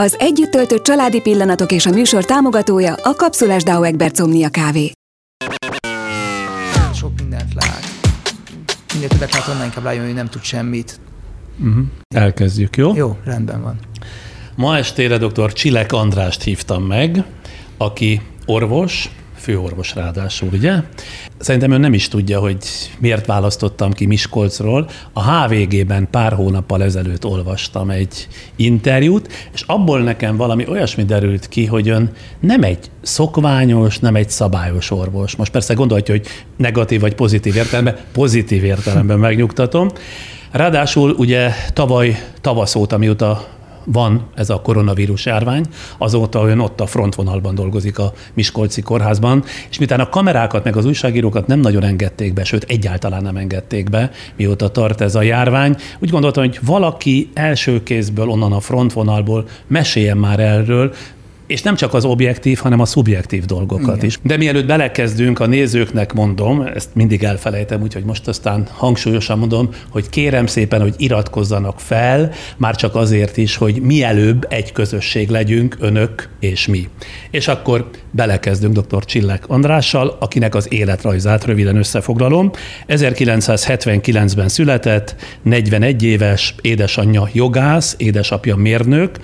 Az együtt töltött családi pillanatok és a műsor támogatója a Kapszulás Dao Egbert Somnia Kávé. Sok mindent lát. Minél többet lát, annál inkább rájön, hogy nem tud semmit. Uh-huh. Elkezdjük, jó? Jó, rendben van. Ma estére dr. Csilek Andrást hívtam meg, aki orvos, főorvos ráadásul, ugye? Szerintem ön nem is tudja, hogy miért választottam ki Miskolcról. A HVG-ben pár hónappal ezelőtt olvastam egy interjút, és abból nekem valami olyasmi derült ki, hogy ön nem egy szokványos, nem egy szabályos orvos. Most persze gondolhatja, hogy negatív vagy pozitív értelemben, pozitív értelemben megnyugtatom. Ráadásul ugye tavaly tavasz óta, mióta van ez a koronavírus járvány, azóta ön ott a frontvonalban dolgozik a Miskolci kórházban, és miután a kamerákat meg az újságírókat nem nagyon engedték be, sőt egyáltalán nem engedték be, mióta tart ez a járvány, úgy gondoltam, hogy valaki első kézből onnan a frontvonalból meséljen már erről, és nem csak az objektív, hanem a szubjektív dolgokat Igen. is. De mielőtt belekezdünk, a nézőknek mondom, ezt mindig elfelejtem, úgyhogy most aztán hangsúlyosan mondom, hogy kérem szépen, hogy iratkozzanak fel, már csak azért is, hogy mielőbb egy közösség legyünk, önök és mi. És akkor belekezdünk dr. Csillek Andrással, akinek az életrajzát röviden összefoglalom. 1979-ben született, 41 éves, édesanyja jogász, édesapja mérnök,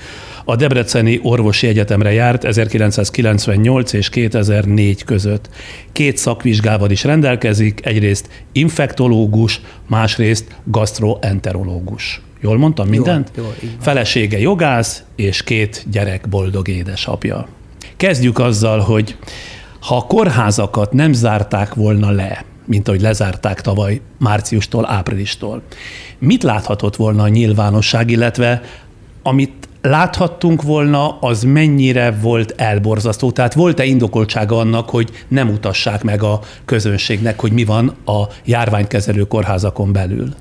a Debreceni Orvosi Egyetemre járt 1998 és 2004 között. Két szakvizsgával is rendelkezik, egyrészt infektológus, másrészt gastroenterológus. Jól mondtam mindent? Jól, jól, Felesége jogász, és két gyerek boldog édesapja. Kezdjük azzal, hogy ha a kórházakat nem zárták volna le, mint ahogy lezárták tavaly márciustól, áprilistól, mit láthatott volna a nyilvánosság, illetve amit láthattunk volna, az mennyire volt elborzasztó? Tehát volt-e indokoltsága annak, hogy nem utassák meg a közönségnek, hogy mi van a járványkezelő kórházakon belül?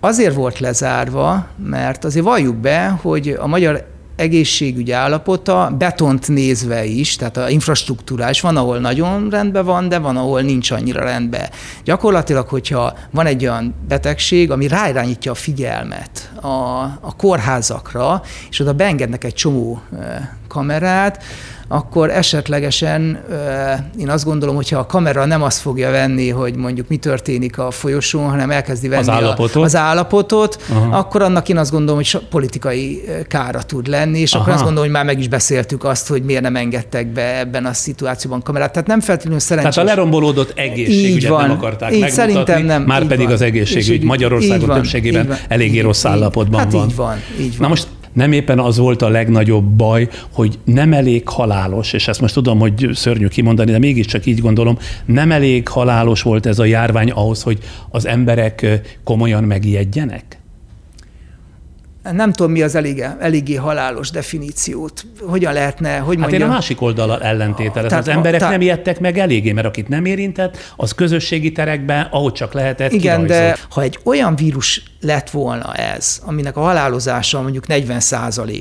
Azért volt lezárva, mert azért valljuk be, hogy a magyar egészségügyi állapota, betont nézve is, tehát a infrastruktúrás van, ahol nagyon rendben van, de van, ahol nincs annyira rendben. Gyakorlatilag, hogyha van egy olyan betegség, ami ráirányítja a figyelmet a, a kórházakra, és oda beengednek egy csomó kamerát, akkor esetlegesen én azt gondolom, hogyha a kamera nem azt fogja venni, hogy mondjuk mi történik a folyosón, hanem elkezdi venni az állapotot, a, az állapotot akkor annak én azt gondolom, hogy politikai kára tud lenni, és Aha. akkor azt gondolom, hogy már meg is beszéltük azt, hogy miért nem engedtek be ebben a szituációban kamerát. Tehát nem feltétlenül szerencsés. Tehát a lerombolódott egészségügyet van. nem akarták így megmutatni, szerintem nem, már pedig van. az egészségügy Magyarországon többségében eléggé rossz állapotban hát van. Így van, így van. Na most nem éppen az volt a legnagyobb baj, hogy nem elég halálos, és ezt most tudom, hogy szörnyű kimondani, de mégiscsak így gondolom, nem elég halálos volt ez a járvány ahhoz, hogy az emberek komolyan megijedjenek? nem tudom, mi az elég, eléggé halálos definíciót. Hogyan lehetne, hogy mondjam? Hát én a másik oldalal ellentételez. Az emberek a, nem ijedtek meg eléggé, mert akit nem érintett, az közösségi terekben, ahogy csak lehetett, Igen, kirajzolt. de ha egy olyan vírus lett volna ez, aminek a halálozása mondjuk 40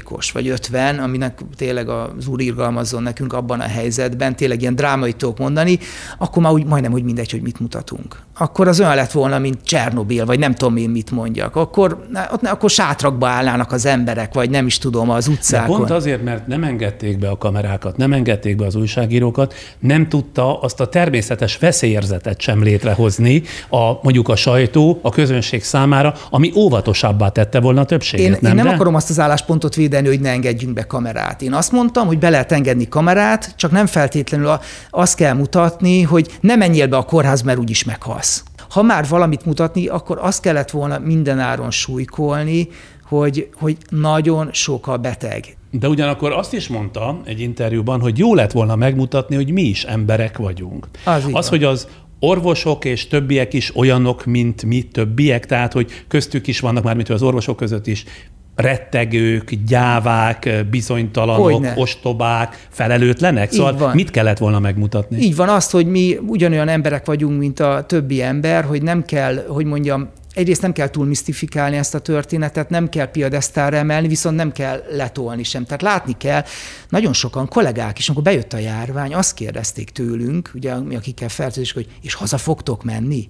os vagy 50, aminek tényleg az úr irgalmazzon nekünk abban a helyzetben, tényleg ilyen drámai tudok mondani, akkor már úgy majdnem, hogy mindegy, hogy mit mutatunk. Akkor az olyan lett volna, mint Csernobil, vagy nem tudom én mit mondjak. Akkor, akkor sátrakba állnának az emberek, vagy nem is tudom, az utcákon. De pont azért, mert nem engedték be a kamerákat, nem engedték be az újságírókat, nem tudta azt a természetes veszélyérzetet sem létrehozni a, mondjuk a sajtó, a közönség számára, ami óvatosabbá tette volna a többséget. Én nem, én nem de? akarom azt az álláspontot védeni, hogy ne engedjünk be kamerát. Én azt mondtam, hogy be lehet engedni kamerát, csak nem feltétlenül azt kell mutatni, hogy ne menjél be a kórház, mert úgyis meghalsz. Ha már valamit mutatni, akkor azt kellett volna mindenáron súlykolni, hogy, hogy nagyon sok a beteg. De ugyanakkor azt is mondta egy interjúban, hogy jó lett volna megmutatni, hogy mi is emberek vagyunk. Az, az hogy az orvosok és többiek is olyanok, mint mi többiek, tehát hogy köztük is vannak már, mint az orvosok között is rettegők, gyávák, bizonytalanok, Hogyne. ostobák, felelőtlenek? Így szóval van. mit kellett volna megmutatni? Így van, azt, hogy mi ugyanolyan emberek vagyunk, mint a többi ember, hogy nem kell, hogy mondjam, egyrészt nem kell túl misztifikálni ezt a történetet, nem kell piadesztára emelni, viszont nem kell letolni sem. Tehát látni kell, nagyon sokan kollégák is, amikor bejött a járvány, azt kérdezték tőlünk, ugye mi akikkel feltűzés, hogy és haza fogtok menni?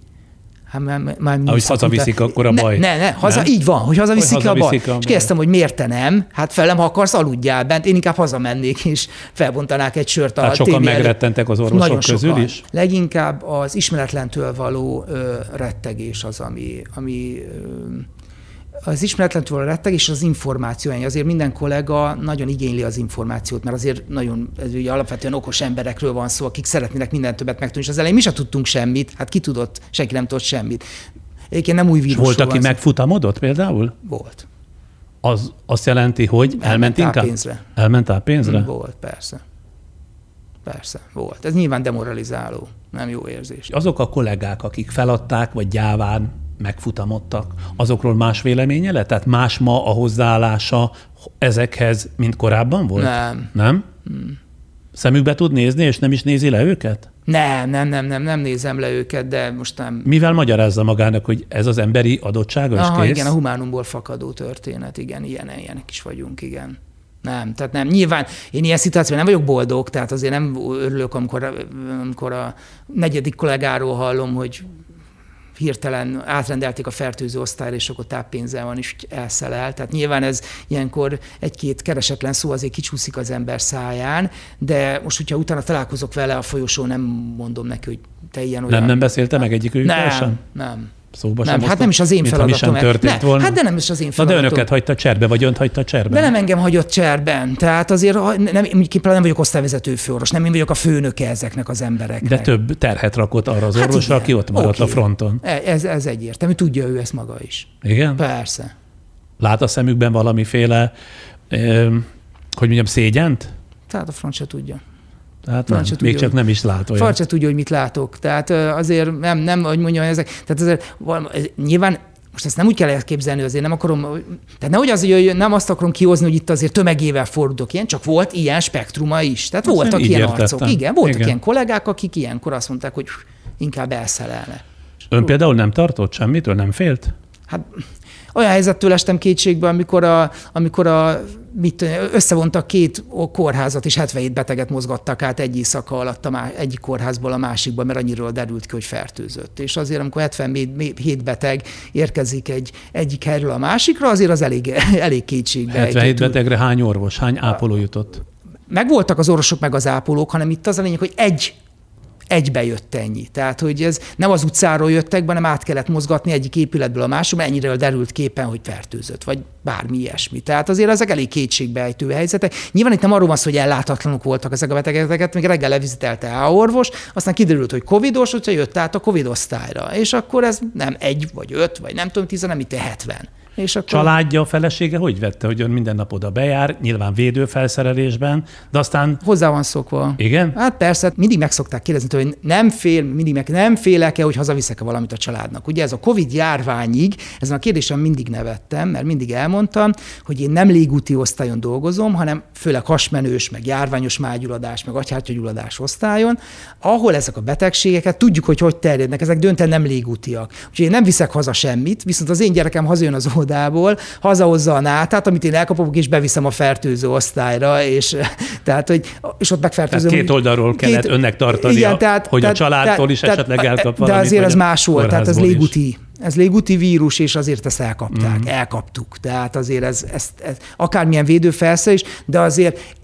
Hát már, már Ahogy hazaviszik, akkor a baj. Ne, ne, ne haza, Nem? így van, hogy hazaviszik, Hogy a baj. hazaviszik a baj. És kérdeztem, hogy miért te nem? Hát felem, ha akarsz, aludjál bent. Én inkább hazamennék, és felbontanák egy sört a Tehát sokan tévé megrettentek az orvosok Nagyon közül sokan. is? Leginkább az ismeretlentől való ö, rettegés az, ami, ami ö, az ismeretlentől való rettegés és az információ. Azért minden kollega nagyon igényli az információt, mert azért nagyon ez ugye alapvetően okos emberekről van szó, akik szeretnének mindent többet megtudni. És az elején mi sem tudtunk semmit, hát ki tudott, senki nem tudott semmit. Egyébként nem új És vírusról volt, aki megfutamodott például? Volt. Az azt jelenti, hogy elment, Elment inkább? táppénzre. Elment pénzre? Volt, persze. Persze, volt. Ez nyilván demoralizáló, nem jó érzés. Azok a kollégák, akik feladták, vagy gyáván megfutamodtak, azokról más véleménye lett? Tehát más ma a hozzáállása ezekhez, mint korábban volt? Nem. Nem? Szemükbe tud nézni, és nem is nézi le őket? Nem, nem, nem, nem, nem nézem le őket, de most nem. Mivel magyarázza magának, hogy ez az emberi adottsága, Aha, kész? igen, a humánumból fakadó történet, igen, ilyen, ilyenek is vagyunk, igen. Nem, tehát nem. Nyilván én ilyen szituációban nem vagyok boldog, tehát azért nem örülök, amikor, amikor a negyedik kollégáról hallom, hogy hirtelen átrendelték a fertőző osztályra, és akkor táppénze van, és elszelel. Tehát nyilván ez ilyenkor egy-két keresetlen szó azért kicsúszik az ember száján, de most, hogyha utána találkozok vele a folyosón, nem mondom neki, hogy te ilyen olyan. Nem, nem beszélte meg nem, sem? nem. Szóba Nem, sem hát nem is az én feladatom. sem történt ne, volna. Hát de nem is az én Na de feladatom. önöket hagyta cserbe, vagy önt hagyta cserbe? De nem engem hagyott cserben. Tehát azért nem, nem vagyok osztályvezető főorvos, nem én vagyok a főnöke ezeknek az embereknek. De több terhet rakott arra az Hát orvosra, aki ott maradt Oké. a fronton. E- Ez, ez egyértelmű, tudja ő ezt maga is. Igen? Persze. Lát a szemükben valamiféle, ö, hogy mondjam, szégyent? Tehát a franc se tudja. Tehát nem, Francia még tudja, csak nem is lát olyan. Franc se tudja, hogy mit látok. Tehát azért nem, nem, hogy mondjam, ezek, tehát azért valami, nyilván most ezt nem úgy kell elképzelni, azért nem akarom, tehát nehogy az, hogy nem azt akarom kihozni, hogy itt azért tömegével fordulok ilyen, csak volt ilyen spektruma is. Tehát Azt voltak ilyen értettem. arcok. Igen, voltak Igen. ilyen kollégák, akik ilyenkor azt mondták, hogy inkább elszelelne. Ön például nem tartott semmitől, nem félt? Hát olyan helyzettől estem kétségbe, amikor, a, amikor a, mit, összevontak két kórházat, és 77 beteget mozgattak át egy éjszaka alatt a má, egyik kórházból a másikba, mert annyiról derült ki, hogy fertőzött. És azért, amikor 77 beteg érkezik egy, egyik helyről a másikra, azért az elég, elég kétségbe 77 ejtő. betegre hány orvos, hány ápoló jutott? Megvoltak az orvosok, meg az ápolók, hanem itt az a lényeg, hogy egy egybe jött ennyi. Tehát, hogy ez nem az utcáról jöttek, hanem át kellett mozgatni egyik épületből a másikba, ennyire derült képen, hogy fertőzött, vagy bármi ilyesmi. Tehát azért ezek elég kétségbeejtő helyzetek. Nyilván itt nem arról van szó, hogy ellátatlanok voltak ezek a betegeket, még reggel levizitelte a orvos, aztán kiderült, hogy covidos, hogyha jött át a covid osztályra. És akkor ez nem egy, vagy öt, vagy nem tudom, tíz, hanem itt 70. És akkor... Családja, a felesége hogy vette, hogy ön minden nap oda bejár, nyilván védőfelszerelésben, de aztán Hozzá van szokva. igen? Hát persze, mindig meg szokták kérdezni, tőle, hogy nem fél, mindig meg nem félek-e, hogy hazaviszek-e valamit a családnak. Ugye ez a Covid járványig, ezen a kérdésen mindig nevettem, mert mindig elmondtam, hogy én nem légúti osztályon dolgozom, hanem főleg hasmenős, meg járványos mágyuladás, meg agyhártyagyulladás osztályon, ahol ezek a betegségeket tudjuk, hogy hogy terjednek, ezek dönten nem légútiak. Úgyhogy én nem viszek haza semmit, viszont az én gyerekem hazajön az óvodából, hazahozza a nátát, amit én elkapok, és beviszem a fertőző osztályra, és, tehát, hogy, és ott megfertőzöm. Tehát két oldalról kellett önnek tartania, hogy a családtól is esetleg elkap De azért vagy ez a más volt, tehát ez is. léguti. Ez léguti vírus, és azért ezt elkapták, mm. elkaptuk. Tehát azért ez, ez, ez akármilyen védőfelszerelés, de azért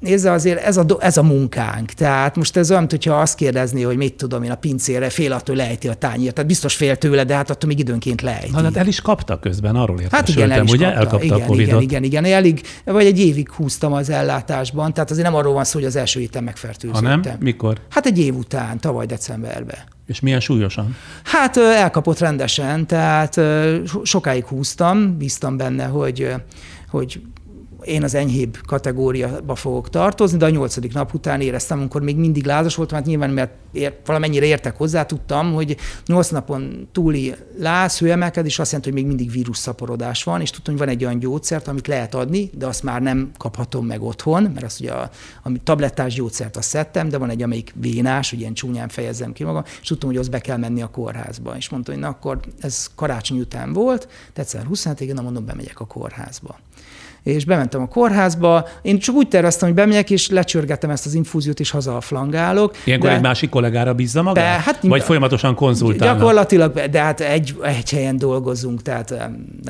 Nézze, azért ez a, do- ez a munkánk. Tehát most ez olyan, hogyha azt kérdezné, hogy mit tudom én a pincére, fél attól lejti a tányért. Tehát biztos fél tőle, de hát attól még időnként lejti. Na, hát el is kapta közben, arról Hát igen, el értesültem, is ugye? kapta. Elkapta igen, a Covidot. igen, igen, igen, elég, vagy egy évig húztam az ellátásban, tehát azért nem arról van szó, hogy az első héten megfertőzöttem. Ha nem, mikor? Hát egy év után, tavaly decemberben. És milyen súlyosan? Hát elkapott rendesen, tehát sokáig húztam, bíztam benne, hogy, hogy én az enyhébb kategóriába fogok tartozni, de a nyolcadik nap után éreztem, amikor még mindig lázas voltam, hát nyilván, mert ér, valamennyire értek hozzá, tudtam, hogy nyolc napon túli láz, hőemelkedés azt jelenti, hogy még mindig vírusszaporodás van, és tudtam, hogy van egy olyan gyógyszert, amit lehet adni, de azt már nem kaphatom meg otthon, mert azt ugye a, a tablettás gyógyszert azt szedtem, de van egy, amelyik vénás, hogy ilyen csúnyán fejezzem ki magam, és tudtam, hogy az be kell menni a kórházba. És mondta, hogy na akkor ez karácsony után volt, december 20 én mondom, bemegyek a kórházba és bementem a kórházba. Én csak úgy terveztem, hogy bemegyek, és lecsörgetem ezt az infúziót, és haza flangálok. Ilyenkor de... egy másik kollégára bízza magát? De, hát, Vagy folyamatosan konzultálnak? Gyakorlatilag, de hát egy, egy helyen dolgozunk, tehát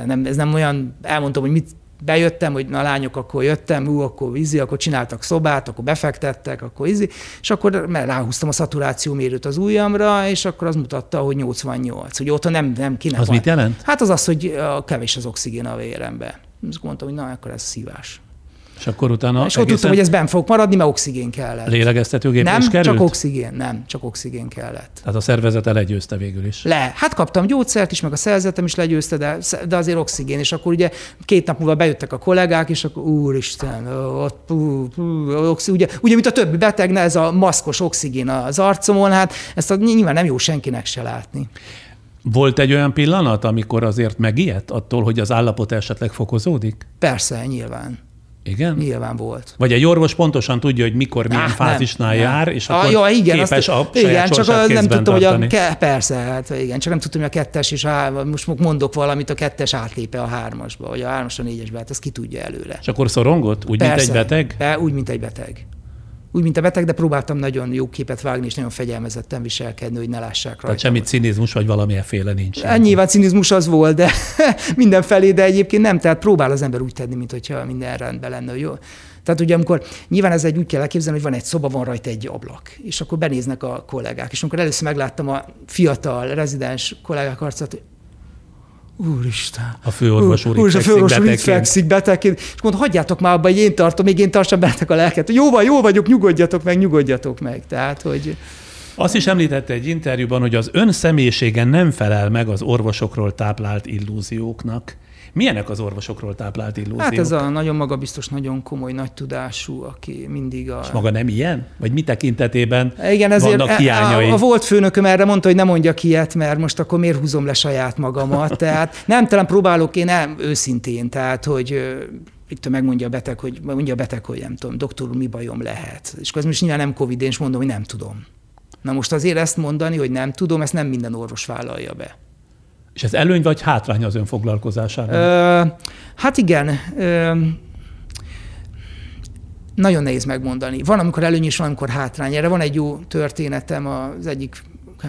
nem, ez nem olyan, elmondtam, hogy mit bejöttem, hogy na lányok, akkor jöttem, ú, akkor vízi, akkor csináltak szobát, akkor befektettek, akkor vízi, és akkor ráhúztam a szaturáció mérőt az ujjamra, és akkor az mutatta, hogy 88, hogy ott nem, nem kinek Az van. mit jelent? Hát az az, hogy kevés az oxigén a vérembe. Azt mondtam, hogy na, akkor ez szívás. És akkor utána És ott tudtam, hogy ez benn fog maradni, mert oxigén kellett. Lélegeztetőgép nem, is került? csak oxigén, nem, csak oxigén kellett. Tehát a szervezete legyőzte végül is. Le. Hát kaptam gyógyszert is, meg a szervezetem is legyőzte, de, de azért oxigén. És akkor ugye két nap múlva bejöttek a kollégák, és akkor úristen, ott, pú, pú, oxi, ugye, ugye, mint a többi betegne, ez a maszkos oxigén az arcomon, hát ezt a, nyilván nem jó senkinek se látni. Volt egy olyan pillanat, amikor azért megijedt attól, hogy az állapot esetleg fokozódik? Persze, nyilván. Igen? Nyilván volt. Vagy egy orvos pontosan tudja, hogy mikor, milyen ah, fázisnál nem, jár, és ah, akkor ja, igen, képes azt, a igen, csak a, nem tudtam, tartani. hogy a ke, persze, hát igen, csak nem tudtam, hogy a kettes, és a, most mondok valamit, a kettes átlépe a hármasba, vagy a hármas a négyesbe, hát ezt ki tudja előle. És akkor szorongott? Úgy, persze, mint egy beteg? Be, úgy, mint egy beteg úgy, mint a beteg, de próbáltam nagyon jó képet vágni, és nagyon fegyelmezetten viselkedni, hogy ne lássák rajta. Tehát semmi cinizmus, vagy valamilyen féle nincs. Hát, nyilván cinizmus az volt, de mindenfelé, de egyébként nem, tehát próbál az ember úgy tenni, mint hogyha minden rendben lenne. Jó? Tehát ugye amikor nyilván ez egy úgy kell elképzelni, hogy van egy szoba, van rajta egy ablak, és akkor benéznek a kollégák. És amikor először megláttam a fiatal rezidens kollégák arcát, hogy Úristen. A főorvos úr, úr, a főorvos úr itt fekszik betegként. És mondta, hagyjátok már abba, hogy én tartom, még én tartsam bennetek a lelket. Jó van, jó vagyok, nyugodjatok meg, nyugodjatok meg. Tehát, hogy... Azt is említette egy interjúban, hogy az ön személyisége nem felel meg az orvosokról táplált illúzióknak. Milyenek az orvosokról táplált illúziók? Hát ez a nagyon magabiztos, nagyon komoly, nagy tudású, aki mindig a... És maga nem ilyen? Vagy mi tekintetében Igen, ezért vannak hiányai? A, a volt főnököm erre mondta, hogy nem mondjak ilyet, mert most akkor miért húzom le saját magamat. Tehát nem talán próbálok én nem őszintén, tehát hogy itt megmondja a beteg, hogy mondja a beteg, hogy nem tudom, doktor mi bajom lehet. És akkor ez most nyilván nem Covid, én is mondom, hogy nem tudom. Na most azért ezt mondani, hogy nem tudom, ezt nem minden orvos vállalja be. És ez előny vagy hátrány az ön foglalkozásában? Ö, hát igen. Ö, nagyon nehéz megmondani. Van, amikor előny, és van, amikor hátrány. Erre van egy jó történetem, az egyik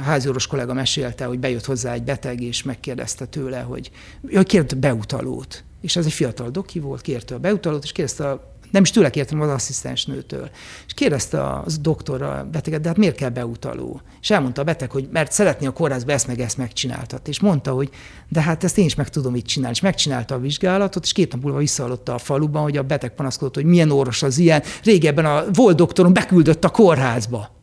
háziorvos kollega mesélte, hogy bejött hozzá egy beteg, és megkérdezte tőle, hogy, hogy kért beutalót. És ez egy fiatal doki volt, kérte a beutalót, és kérdezte a nem is tőle kértem az asszisztensnőtől. És kérdezte az doktor a beteget, de hát miért kell beutaló? És elmondta a beteg, hogy mert szeretné a kórházba ezt meg ezt megcsináltat. És mondta, hogy de hát ezt én is meg tudom így csinálni. És megcsinálta a vizsgálatot, és két nap múlva visszahallotta a faluban, hogy a beteg panaszkodott, hogy milyen orvos az ilyen. Régebben a volt doktorom beküldött a kórházba.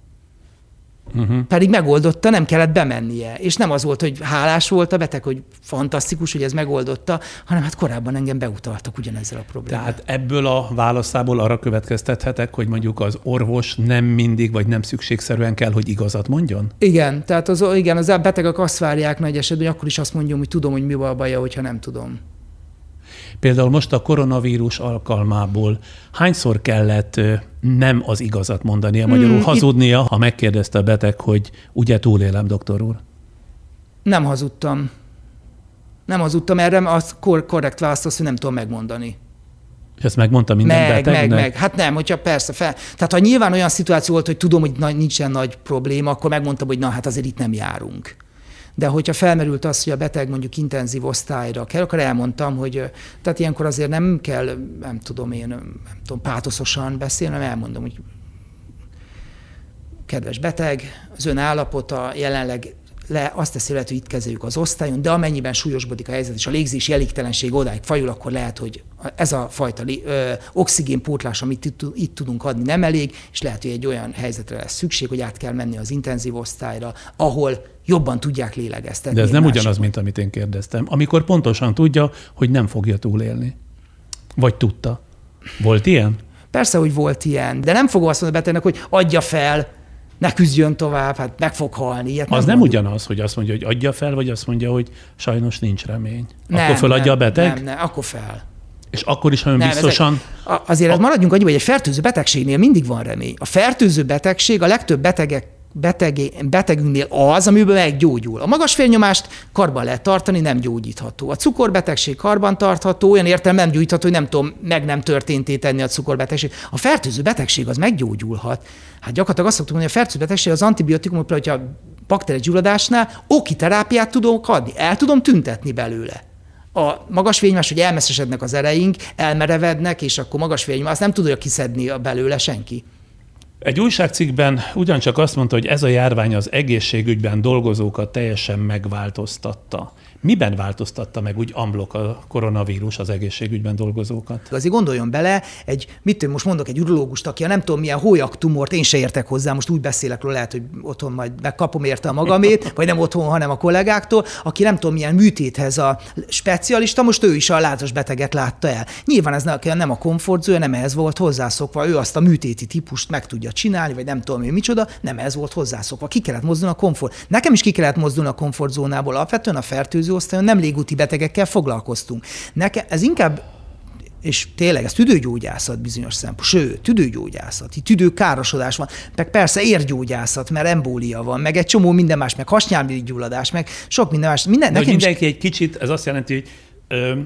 Uh-huh. Pedig megoldotta, nem kellett bemennie. És nem az volt, hogy hálás volt a beteg, hogy fantasztikus, hogy ez megoldotta, hanem hát korábban engem beutaltak ugyanezzel a problémával. Tehát ebből a válaszából arra következtethetek, hogy mondjuk az orvos nem mindig, vagy nem szükségszerűen kell, hogy igazat mondjon? Igen, tehát az, igen, az betegek azt várják nagy esetben, hogy akkor is azt mondjam, hogy tudom, hogy mi a baja, hogyha nem tudom. Például most a koronavírus alkalmából hányszor kellett nem az igazat mondania, magyarul hmm, hazudnia, ha megkérdezte a beteg, hogy ugye túlélem, doktor úr? Nem hazudtam. Nem hazudtam erre, az kor- korrekt választ azt, hogy nem tudom megmondani. És ezt megmondta minden meg, betegnek? Meg, meg, Hát nem, hogyha persze fel. Tehát ha nyilván olyan szituáció volt, hogy tudom, hogy nincsen nagy probléma, akkor megmondtam, hogy na hát azért itt nem járunk de hogyha felmerült az, hogy a beteg mondjuk intenzív osztályra kell, akkor elmondtam, hogy tehát ilyenkor azért nem kell, nem tudom én, nem tudom, pátoszosan beszélni, hanem elmondom, hogy kedves beteg, az ön állapota jelenleg le azt teszi lehet, hogy itt kezeljük az osztályon, de amennyiben súlyosbodik a helyzet, és a légzési elégtelenség odáig fajul, akkor lehet, hogy ez a fajta ö, oxigénpótlás, amit itt, itt tudunk adni, nem elég, és lehet, hogy egy olyan helyzetre lesz szükség, hogy át kell menni az intenzív osztályra, ahol jobban tudják lélegeztetni. De ez nem másikon. ugyanaz, mint amit én kérdeztem. Amikor pontosan tudja, hogy nem fogja túlélni. Vagy tudta. Volt ilyen? Persze, hogy volt ilyen, de nem fogom azt mondani a betegnek, hogy adja fel, ne küzdjön tovább, hát meg fog halni. Ilyet az nem, nem ugyanaz, hogy azt mondja, hogy adja fel, vagy azt mondja, hogy sajnos nincs remény. Nem, akkor feladja nem, a beteg? Nem, nem, akkor fel. És akkor is nagyon nem, biztosan... Egy, azért a... maradjunk annyi, hogy egy fertőző betegségnél mindig van remény. A fertőző betegség a legtöbb betegek betegé, betegünknél az, amiből meggyógyul. A magas vérnyomást karban lehet tartani, nem gyógyítható. A cukorbetegség karban tartható, olyan értelme nem gyógyítható, hogy nem tudom, meg nem történté tenni a cukorbetegség. A fertőző betegség az meggyógyulhat. Hát gyakorlatilag azt szoktuk mondani, hogy a fertőző betegség az antibiotikumok, hogyha bakteriás gyulladásnál oki terápiát tudok adni, el tudom tüntetni belőle a magas vénymás, hogy elmesszesednek az ereink, elmerevednek, és akkor magas vénymás, nem tudja kiszedni a belőle senki. Egy újságcikkben ugyancsak azt mondta, hogy ez a járvány az egészségügyben dolgozókat teljesen megváltoztatta. Miben változtatta meg úgy amblok a koronavírus az egészségügyben dolgozókat? Azért gondoljon bele, egy, mit most mondok egy urológust, aki a nem tudom milyen hólyak tumort, én se értek hozzá, most úgy beszélek róla, lehet, hogy otthon majd megkapom érte a magamét, vagy nem otthon, hanem a kollégáktól, aki nem tudom milyen műtéthez a specialista, most ő is a lázas beteget látta el. Nyilván ez nem a komfortzója, nem ehhez volt hozzászokva, ő azt a műtéti típust meg tudja csinálni, vagy nem tudom én micsoda, nem ez volt hozzászokva. Ki kellett mozdulni a komfort. Nekem is ki kellett mozdulni a komfortzónából, alapvetően a fertőző osztályon nem légúti betegekkel foglalkoztunk. Nekem ez inkább és tényleg ez tüdőgyógyászat bizonyos szempont, sőt, tüdőgyógyászat, itt tüdőkárosodás van, meg persze érgyógyászat, mert embólia van, meg egy csomó minden más, meg hasnyálmirigy gyulladás, meg sok minden más. Minden, nekem mindenki is... egy kicsit, ez azt jelenti, hogy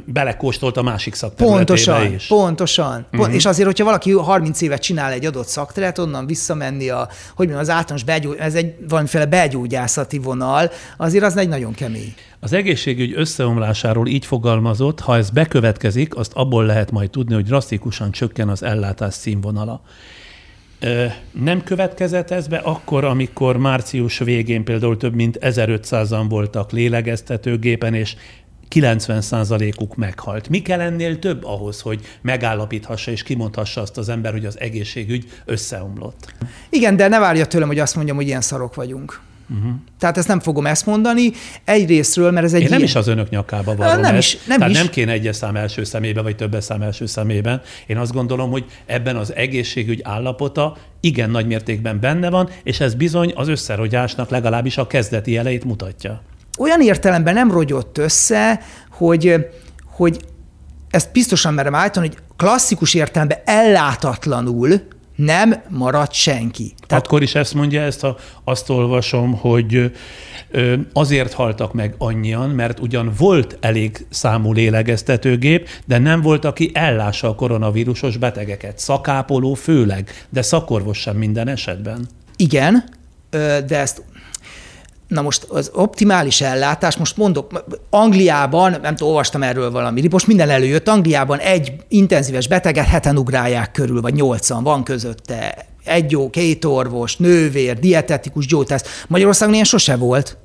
belekóstolt a másik szakterületébe pontosan, is. Pontosan, uh-huh. És azért, hogyha valaki 30 évet csinál egy adott szakterület, onnan visszamenni a, hogy mondjam, az általános belgyógy, ez egy valamiféle belgyógyászati vonal, azért az egy nagyon kemény. Az egészségügy összeomlásáról így fogalmazott, ha ez bekövetkezik, azt abból lehet majd tudni, hogy drasztikusan csökken az ellátás színvonala. Nem következett ez be akkor, amikor március végén például több mint 1500-an voltak lélegeztetőgépen, és 90%-uk meghalt. Mi kell ennél több ahhoz, hogy megállapíthassa és kimondhassa azt az ember, hogy az egészségügy összeomlott? Igen, de ne várja tőlem, hogy azt mondjam, hogy ilyen szarok vagyunk. Uh-huh. Tehát ezt nem fogom ezt mondani. Egyrésztről, mert ez egy Én nem ilyen... is az önök nyakába való. Nem is. Nem, Tehát is. nem kéne egyes szám első szemébe, vagy többes szám első szemében. Én azt gondolom, hogy ebben az egészségügy állapota igen nagy mértékben benne van, és ez bizony az összerogyásnak legalábbis a kezdeti elejét mutatja olyan értelemben nem rogyott össze, hogy, hogy ezt biztosan merem állítani, hogy klasszikus értelemben ellátatlanul nem maradt senki. Tehát... Akkor is ezt mondja, ezt a, azt olvasom, hogy azért haltak meg annyian, mert ugyan volt elég számú lélegeztetőgép, de nem volt, aki ellássa a koronavírusos betegeket. Szakápoló főleg, de szakorvos sem minden esetben. Igen, de ezt Na most az optimális ellátás, most mondok, Angliában, nem tudom, olvastam erről valami, most minden előjött, Angliában egy intenzíves beteget heten ugrálják körül, vagy nyolcan van közötte. Egy jó, két orvos, nővér, dietetikus, gyógytász. Magyarországon ilyen sose volt.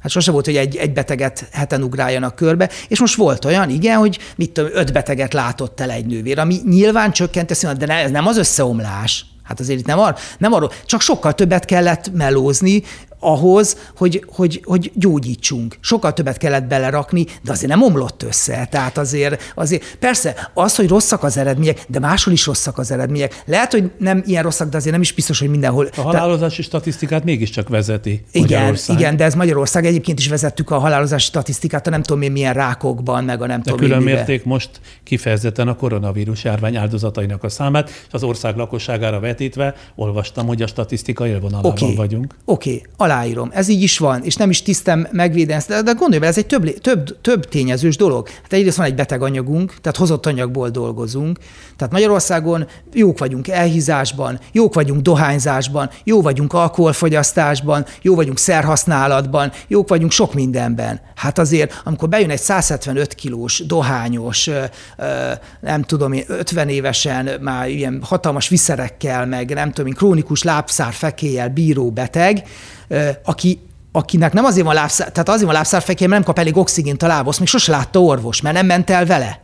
Hát sose volt, hogy egy, egy beteget heten ugráljanak körbe, és most volt olyan, igen, hogy mit tudom, öt beteget látott el egy nővér, ami nyilván csökkent a de ez nem az összeomlás. Hát azért itt nem, ar, nem arról, csak sokkal többet kellett melózni, ahhoz, hogy, hogy, hogy gyógyítsunk. Sokkal többet kellett belerakni, de azért nem omlott össze. Tehát azért, azért persze az, hogy rosszak az eredmények, de máshol is rosszak az eredmények. Lehet, hogy nem ilyen rosszak, de azért nem is biztos, hogy mindenhol. A halálozási Te... statisztikát mégiscsak vezeti igen, Igen, de ez Magyarország. Egyébként is vezettük a halálozási statisztikát, a nem tudom én milyen rákokban, meg a nem de tudom külön mérték most kifejezetten a koronavírus járvány áldozatainak a számát, és az ország lakosságára vetítve olvastam, hogy a statisztika élvonalában okay. vagyunk. Oké, okay aláírom, ez így is van, és nem is tisztem megvédeni de, de gondolj bele, ez egy több, több, több tényezős dolog. Hát egyrészt van egy beteg anyagunk, tehát hozott anyagból dolgozunk, tehát Magyarországon jók vagyunk elhízásban, jók vagyunk dohányzásban, jó vagyunk alkoholfogyasztásban, jó vagyunk szerhasználatban, jók vagyunk sok mindenben. Hát azért, amikor bejön egy 175 kilós, dohányos, nem tudom én, 50 évesen már ilyen hatalmas viszerekkel, meg nem tudom én, krónikus lábszár fekélyel bíró beteg, aki akinek nem azért van lábszár, tehát azért van lábszárfekély, mert nem kap elég oxigént a lábhoz, még sose látta orvos, mert nem ment el vele.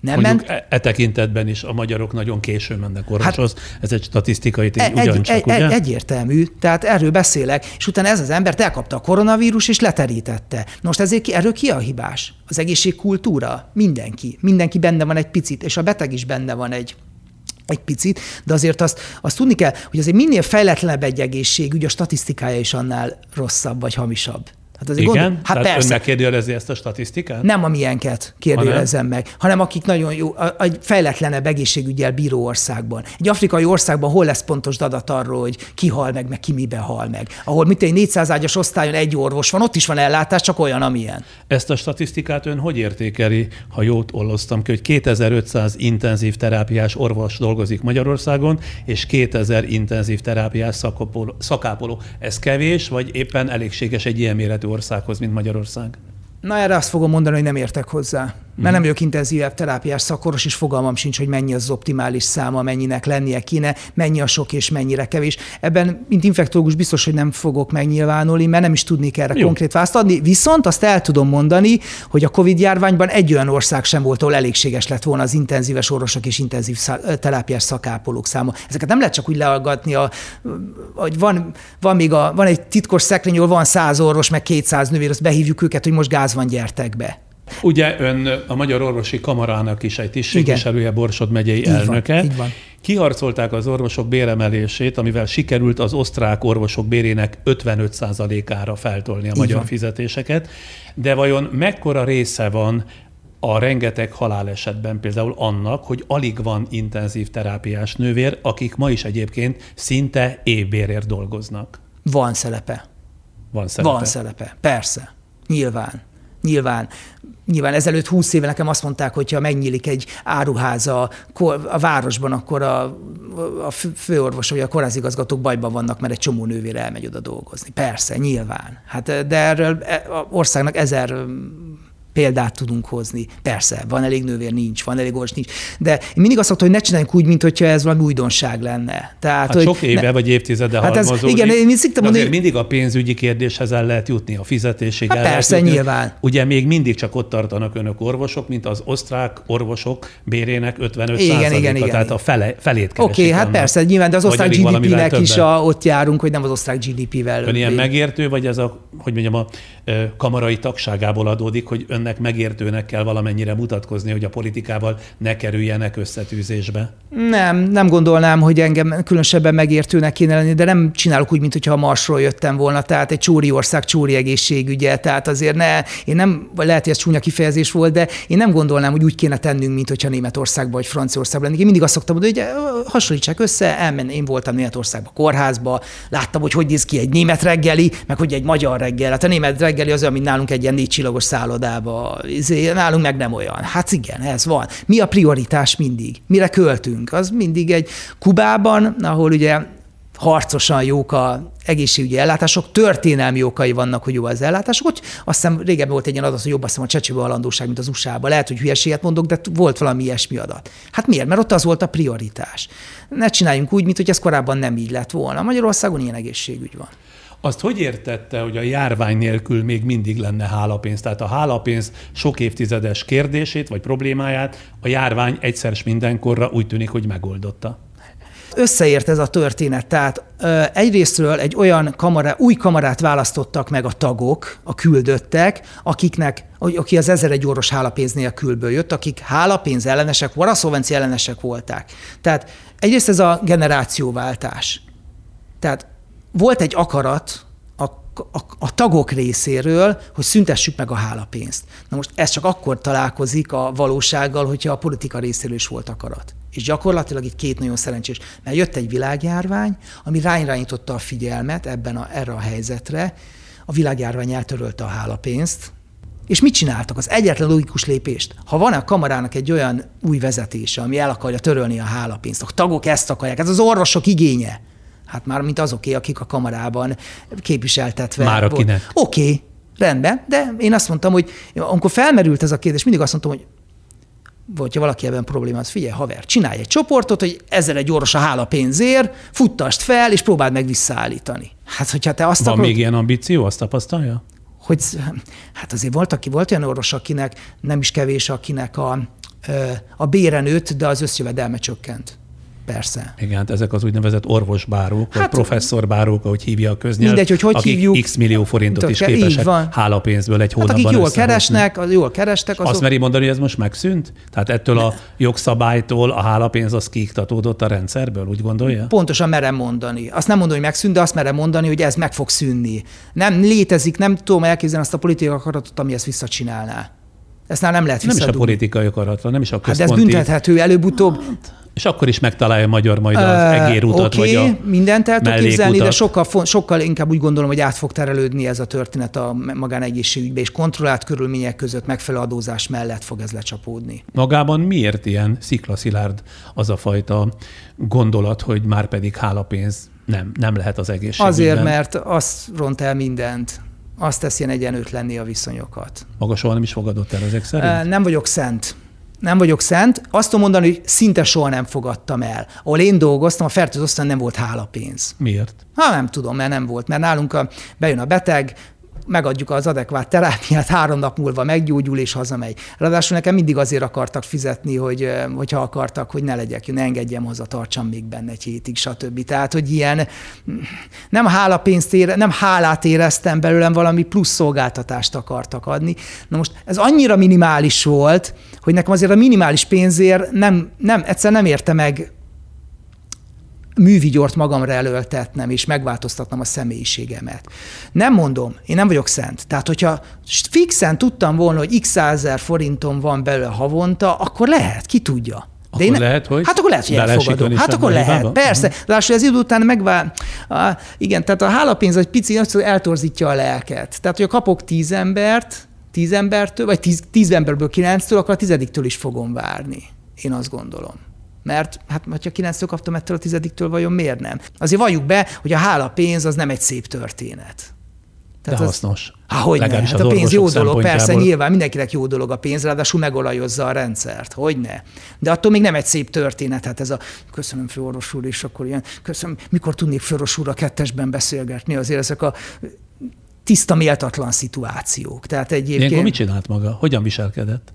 Nem Mondjuk ment? E, e tekintetben is a magyarok nagyon későn mennek orvoshoz. Hát, Ez egy statisztikai tény, egy, ugyancsak, egy, ugye? Egyértelmű, tehát erről beszélek, és utána ez az embert elkapta a koronavírus, és leterítette. Most ezért erről ki a hibás? Az egészségkultúra? Mindenki. Mindenki benne van egy picit, és a beteg is benne van egy egy picit, de azért azt, azt tudni kell, hogy azért minél fejletlenebb egy egészségügy, a statisztikája is annál rosszabb vagy hamisabb. Hát azért Igen? Gondol... Hát Tehát persze. ön megkérdőjelezi ezt a statisztikát? Nem a miénket kérdőjelezem meg, hanem akik nagyon jó, a, fejletlenebb egészségügyel bíró országban. Egy afrikai országban hol lesz pontos adat arról, hogy ki hal meg, meg ki miben hal meg. Ahol mit egy 400 ágyas osztályon egy orvos van, ott is van ellátás, csak olyan, amilyen. Ezt a statisztikát ön hogy értékeli, ha jót olloztam ki, hogy 2500 intenzív terápiás orvos dolgozik Magyarországon, és 2000 intenzív terápiás szakápoló. Ez kevés, vagy éppen elégséges egy ilyen méretű országhoz, mint Magyarország? Na erre azt fogom mondani, hogy nem értek hozzá mert nem vagyok intenzívebb terápiás szakoros, és fogalmam sincs, hogy mennyi az optimális száma, mennyinek lennie kéne, mennyi a sok és mennyire kevés. Ebben, mint infektológus biztos, hogy nem fogok megnyilvánulni, mert nem is tudnék erre Jó. konkrét választ adni. Viszont azt el tudom mondani, hogy a COVID járványban egy olyan ország sem volt, ahol elégséges lett volna az intenzíves orvosok és intenzív terápiás szakápolók száma. Ezeket nem lehet csak úgy leallgatni, a, hogy van, van még a, van egy titkos szekrény, ahol van száz orvos, meg 200 nővér, azt behívjuk őket, hogy most gáz van, gyertek be. Ugye ön a Magyar Orvosi Kamarának is egy tisztségviselője, Borsod megyei így elnöke. Van, így van. Kiharcolták az orvosok béremelését, amivel sikerült az osztrák orvosok bérének 55%-ára feltolni a így magyar van. fizetéseket. De vajon mekkora része van a rengeteg halálesetben például annak, hogy alig van intenzív terápiás nővér, akik ma is egyébként szinte évbérért dolgoznak? Van szerepe. Van szerepe. Van szerepe, persze. Nyilván. Nyilván Nyilván ezelőtt húsz éve nekem azt mondták, hogy ha megnyílik egy áruháza a városban, akkor a, a főorvos vagy a kórházigazgatók bajban vannak, mert egy csomó nővére elmegy oda dolgozni. Persze, nyilván. Hát, de erről e, a országnak ezer példát tudunk hozni. Persze, van elég nővér, nincs, van elég orvos, nincs. De én mindig azt mondtam, hogy ne csináljunk úgy, mintha ez valami újdonság lenne. Tehát, hát hogy sok éve ne... vagy évtizede hát ez, Igen, én mindig mondani, mindig a pénzügyi kérdéshez el lehet jutni, a fizetésig hát el persze, jutni. nyilván. Ugye még mindig csak ott tartanak önök orvosok, mint az osztrák orvosok bérének 55 igen, igen, igen, igen, tehát a fele, felét Oké, okay, hát persze, nyilván, de az osztrák GDP-nek is a, ott járunk, hogy nem az osztrák GDP-vel. Ön ilyen megértő, vagy ez a, hogy mondjam, a kamarai tagságából adódik, hogy önnek megértőnek kell valamennyire mutatkozni, hogy a politikával ne kerüljenek összetűzésbe? Nem, nem gondolnám, hogy engem különösebben megértőnek kéne lenni, de nem csinálok úgy, mintha a Marsról jöttem volna, tehát egy csúri ország, csúri egészségügye, tehát azért ne, én nem, lehet, hogy ez csúnya kifejezés volt, de én nem gondolnám, hogy úgy kéne tennünk, mint hogyha Németországban vagy Franciaországban lennék. Én mindig azt szoktam mondani, hogy hasonlítsák össze, elmen, én voltam Németországban, kórházba, láttam, hogy hogy néz ki egy német reggeli, meg hogy egy magyar reggel. Hát a német reggeli az olyan, mint nálunk egy ilyen négy csillagos szállodába, izé, nálunk meg nem olyan. Hát igen, ez van. Mi a prioritás mindig? Mire költünk? Az mindig egy Kubában, ahol ugye harcosan jók a egészségügyi ellátások, történelmi okai vannak, hogy jó az ellátások. Hogy azt hiszem régebben volt egy ilyen adat, hogy jobb azt hiszem a csecsőbe halandóság, mint az USA-ban. Lehet, hogy hülyeséget mondok, de volt valami ilyesmi adat. Hát miért? Mert ott az volt a prioritás. Ne csináljunk úgy, mint hogy ez korábban nem így lett volna. Magyarországon ilyen egészségügy van. Azt hogy értette, hogy a járvány nélkül még mindig lenne hálapénz? Tehát a hálapénz sok évtizedes kérdését vagy problémáját a járvány egyszer s mindenkorra úgy tűnik, hogy megoldotta összeért ez a történet. Tehát egyrésztről egy olyan kamara, új kamarát választottak meg a tagok, a küldöttek, akiknek, aki az egy orvos hálapénz nélkülből jött, akik hálapénz ellenesek, varaszolvenci ellenesek voltak. Tehát egyrészt ez a generációváltás. Tehát volt egy akarat a, a, a tagok részéről, hogy szüntessük meg a hálapénzt. Na most ez csak akkor találkozik a valósággal, hogyha a politika részéről is volt akarat. És gyakorlatilag itt két nagyon szerencsés, mert jött egy világjárvány, ami rányirányította a figyelmet ebben a, erre a helyzetre, a világjárvány eltörölte a hálapénzt, és mit csináltak? Az egyetlen logikus lépést. Ha van a kamarának egy olyan új vezetése, ami el akarja törölni a hálapénzt, a tagok ezt akarják, ez az orvosok igénye, Hát már mint azoké, akik a kamarában képviseltetve. Már akinek. Oké, okay, rendben, de én azt mondtam, hogy amikor felmerült ez a kérdés, mindig azt mondtam, hogy vagy ha valaki ebben problémás, figyelj, haver, csinálj egy csoportot, hogy ezzel egy orvos a hála pénzért, futtast fel, és próbáld meg visszaállítani. Hát, hogyha te azt Van akarod, még ilyen ambíció, azt tapasztalja? Hogy, hát azért volt, aki volt olyan orvos, akinek nem is kevés, akinek a, a bére nőtt, de az összjövedelme csökkent Persze. Igen, hát ezek az úgynevezett orvosbárók, hát, vagy professzorbárók, ahogy hívja a köznyelv. Mindegy, hogy hogy akik hívjuk. x millió forintot is képesek hálapénzből egy Hát hónapban akik jól keresnek, az jól kerestek, azok... Azt meri mondani, hogy ez most megszűnt? Tehát ettől a jogszabálytól a hálapénz az kiiktatódott a rendszerből, úgy gondolja? Pontosan merem mondani. Azt nem mondom, hogy megszűnt, de azt merem mondani, hogy ez meg fog szűnni. Nem létezik, nem tudom elképzelni azt a politikai akaratot, ami ezt visszacsinálná. Ezt már nem lehet Nem is a politikai akaratra, nem is a Hát de ez központi. büntethető előbb-utóbb. És akkor is megtalálja magyar majd az Ö, egérutat, Oké, vagy a mindent el tudok képzelni, de sokkal, sokkal inkább úgy gondolom, hogy át fog terelődni ez a történet a magánegészségügybe, és kontrollált körülmények között megfelelő adózás mellett fog ez lecsapódni. Magában miért ilyen sziklaszilárd az a fajta gondolat, hogy már pedig hálapénz nem, nem lehet az egészségügyben? Azért, mert azt ront el mindent, azt teszi ilyen egyenlőtlenné a viszonyokat. Maga soha nem is fogadott el ezek szerint? Nem vagyok szent. Nem vagyok szent. Azt tudom mondani, hogy szinte soha nem fogadtam el. Ahol én dolgoztam, a fertőző osztályon nem volt hálapénz. Miért? Ha nem tudom, mert nem volt. Mert nálunk a, bejön a beteg, megadjuk az adekvát terápiát, három nap múlva meggyógyul és hazamegy. Ráadásul nekem mindig azért akartak fizetni, hogy, hogyha akartak, hogy ne legyek, ne engedjem haza, tartsam még benne egy hétig, stb. Tehát, hogy ilyen nem hálapénzt ére, nem hálát éreztem belőlem, valami plusz szolgáltatást akartak adni. Na most ez annyira minimális volt, hogy nekem azért a minimális pénzért nem, nem egyszer nem érte meg művigyort magamra előltetnem, és megváltoztatnom a személyiségemet. Nem mondom, én nem vagyok szent. Tehát, hogyha fixen tudtam volna, hogy x ezer forintom van belőle havonta, akkor lehet, ki tudja. Akkor lehet, hogy Hát akkor lehet, hogy elfogadom. Hát akkor a lehet, hibába? persze. Lássuk, ez idő után megvál... Ah, igen, tehát a hálapénz egy pici, eltorzítja a lelket. Tehát, hogy kapok tíz embert, tíz embertől, vagy tíz, tíz emberből kilenctől, akkor a tizediktől is fogom várni. Én azt gondolom. Mert hát, ha kilenctől kaptam ettől a tizediktől, vajon miért nem? Azért valljuk be, hogy a hálapénz az nem egy szép történet. De az- hasznos. Há, hogy ne? Hát a pénz jó dolog, persze, nyilván mindenkinek jó dolog a pénz, ráadásul megolajozza a rendszert, hogy ne. De attól még nem egy szép történet, hát ez a köszönöm főorvos úr, és akkor ilyen, köszönöm, mikor tudnék főorvos úr a kettesben beszélgetni, azért ezek a tiszta méltatlan szituációk. Tehát Ilyenkor egyébként mit csinált maga? Hogyan viselkedett?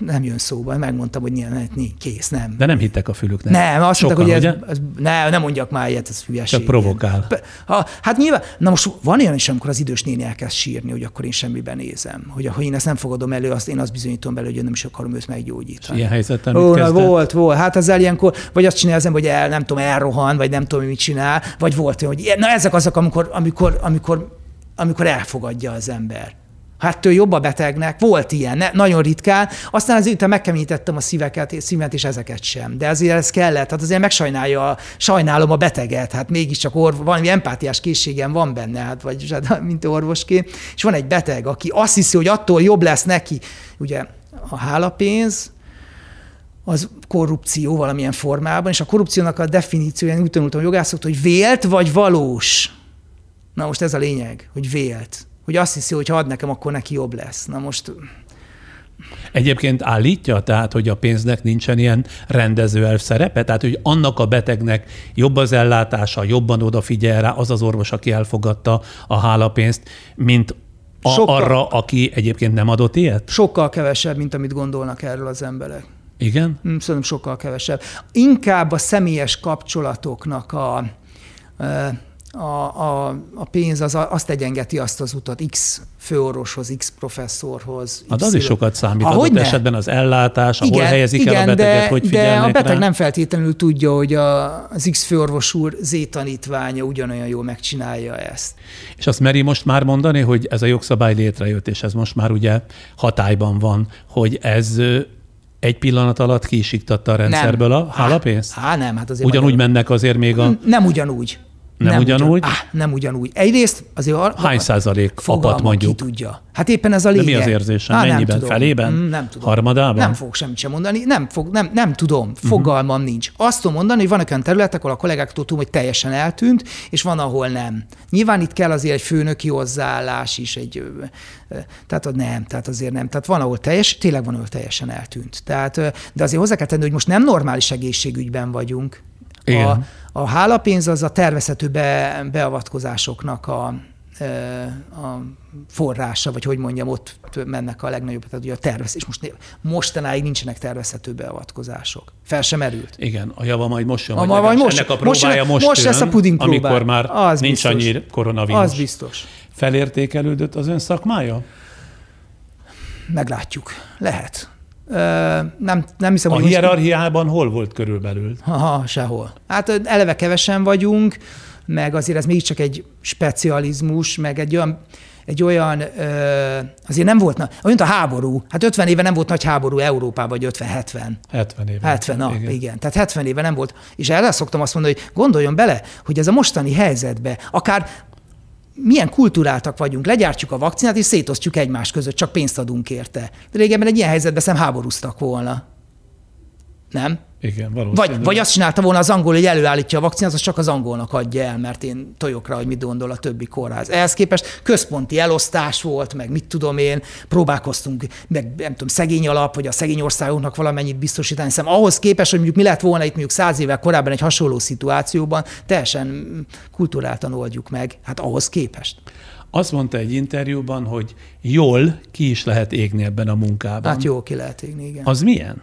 nem jön szóba, megmondtam, hogy ilyen, kész, nem. De nem hittek a fülüknek. Nem, azt Sokan, mondták, hogy ez, ez, ne, nem mondjak már ilyet, ez hülyeség. Csak provokál. Ha, hát nyilván, na most van olyan is, amikor az idős néni elkezd sírni, hogy akkor én semmiben nézem. Hogy ha én ezt nem fogadom elő, azt én azt bizonyítom belőle, hogy én nem is akarom őt meggyógyítani. Ilyen helyzetben Ó, na, volt, volt. Hát ezzel ilyenkor, vagy azt csinálja az hogy el, nem tudom, elrohan, vagy nem tudom, mit csinál, vagy volt olyan, hogy na ezek azok, amikor, amikor, amikor, amikor elfogadja az ember. Hát től jobb a betegnek, volt ilyen, ne, nagyon ritkán. Aztán azért megkeményítettem a szíveket, szívet, és ezeket sem. De azért ez kellett, hát azért megsajnálja, sajnálom a beteget, hát mégiscsak orv, valami empátiás készségem van benne, hát vagy hát, mint orvosként. És van egy beteg, aki azt hiszi, hogy attól jobb lesz neki. Ugye a hálapénz, az korrupció valamilyen formában, és a korrupciónak a definíciója, úgy tanultam jogászoktól, hogy vélt vagy valós. Na most ez a lényeg, hogy vélt. Hogy azt hiszi, hogy ha ad nekem, akkor neki jobb lesz. Na most Egyébként állítja, tehát, hogy a pénznek nincsen ilyen rendezőelv szerepe, tehát, hogy annak a betegnek jobb az ellátása, jobban odafigyel rá az az orvos, aki elfogadta a hálapénzt, mint a, Sokkal- arra, aki egyébként nem adott ilyet? sokkal kevesebb, mint amit gondolnak erről az emberek. Igen? Hm, Szerintem sokkal kevesebb. Inkább a személyes kapcsolatoknak a, a, a, a pénz az, azt egyengeti azt az utat X főorvoshoz, X professzorhoz. Hát az is sokat számít. Ahogy Adott ne? esetben az ellátás, ahol helyezik el a beteget, de, hogy de a beteg rá. nem feltétlenül tudja, hogy a, az X főorvos úr Z tanítványa ugyanolyan jól megcsinálja ezt. És azt meri most már mondani, hogy ez a jogszabály létrejött, és ez most már ugye hatályban van, hogy ez egy pillanat alatt kiisiktatta a rendszerből a hálapénzt? Há, há, nem, hát azért Ugyanúgy magyar- mennek azért még a... Nem ugyanúgy. Nem ugyanúgy? Ugyan, á, nem ugyanúgy. Egyrészt azért... ar- Hány százalék apat mondjuk? Ki tudja. Hát éppen ez a De lényeg. mi az érzése? Á, nem Mennyiben? tudom. Felében? Mm, Nem tudom. Harmadában? Nem fog semmit sem mondani. Nem, fog, nem, nem tudom. Mhm. Fogalmam uh-huh. nincs. Azt tudom mondani, hogy vannak olyan területek, ahol a kollégáktól tudom, hogy teljesen eltűnt, és van, ahol nem. Nyilván itt kell azért egy főnöki hozzáállás is, egy, tehát nem, tehát azért nem. Tehát van, ahol teljes, tényleg van, ahol teljesen eltűnt. Tehát, de azért hozzá kell tenni, hogy most nem normális egészségügyben vagyunk. A, Igen. a hálapénz az a tervezhető be, beavatkozásoknak a a forrása, vagy hogy mondjam, ott mennek a legnagyobb, tehát ugye a tervezés. Most mostanáig nincsenek tervezhető beavatkozások. Fel sem merült. Igen, a java majd most jön, a, majd, majd most, ennek a próbája most, most, most lesz a puding próbál. amikor már az nincs biztos. annyi koronavírus. Az biztos. Felértékelődött az ön szakmája? Meglátjuk. Lehet. Nem, nem hiszem, a hogy hierarchiában most... hol volt körülbelül? Ha, sehol. Hát eleve kevesen vagyunk, meg azért ez mégiscsak egy specializmus, meg egy olyan, egy olyan, azért nem volt, olyan a háború, hát 50 éve nem volt nagy háború Európában, vagy 50-70. 70 éve. 70, na, igen. igen. Tehát 70 éve nem volt. És erre szoktam azt mondani, hogy gondoljon bele, hogy ez a mostani helyzetbe, akár milyen kulturáltak vagyunk, legyártjuk a vakcinát, és szétosztjuk egymás között, csak pénzt adunk érte. De régebben egy ilyen helyzetben szem háborúztak volna. Nem? Igen, valószínűleg. Vagy, vagy azt csinálta volna az angol, hogy előállítja a vakcinát, az csak az angolnak adja el, mert én tojok rá, hogy mit gondol a többi kórház. Ehhez képest központi elosztás volt, meg mit tudom én, próbálkoztunk, meg nem tudom, szegény alap, vagy a szegény országoknak valamennyit biztosítani. Hiszen ahhoz képest, hogy mondjuk mi lett volna itt mondjuk száz évvel korábban egy hasonló szituációban, teljesen kulturáltan oldjuk meg, hát ahhoz képest. Azt mondta egy interjúban, hogy jól ki is lehet égni ebben a munkában. Hát jól ki lehet égni, igen. Az milyen?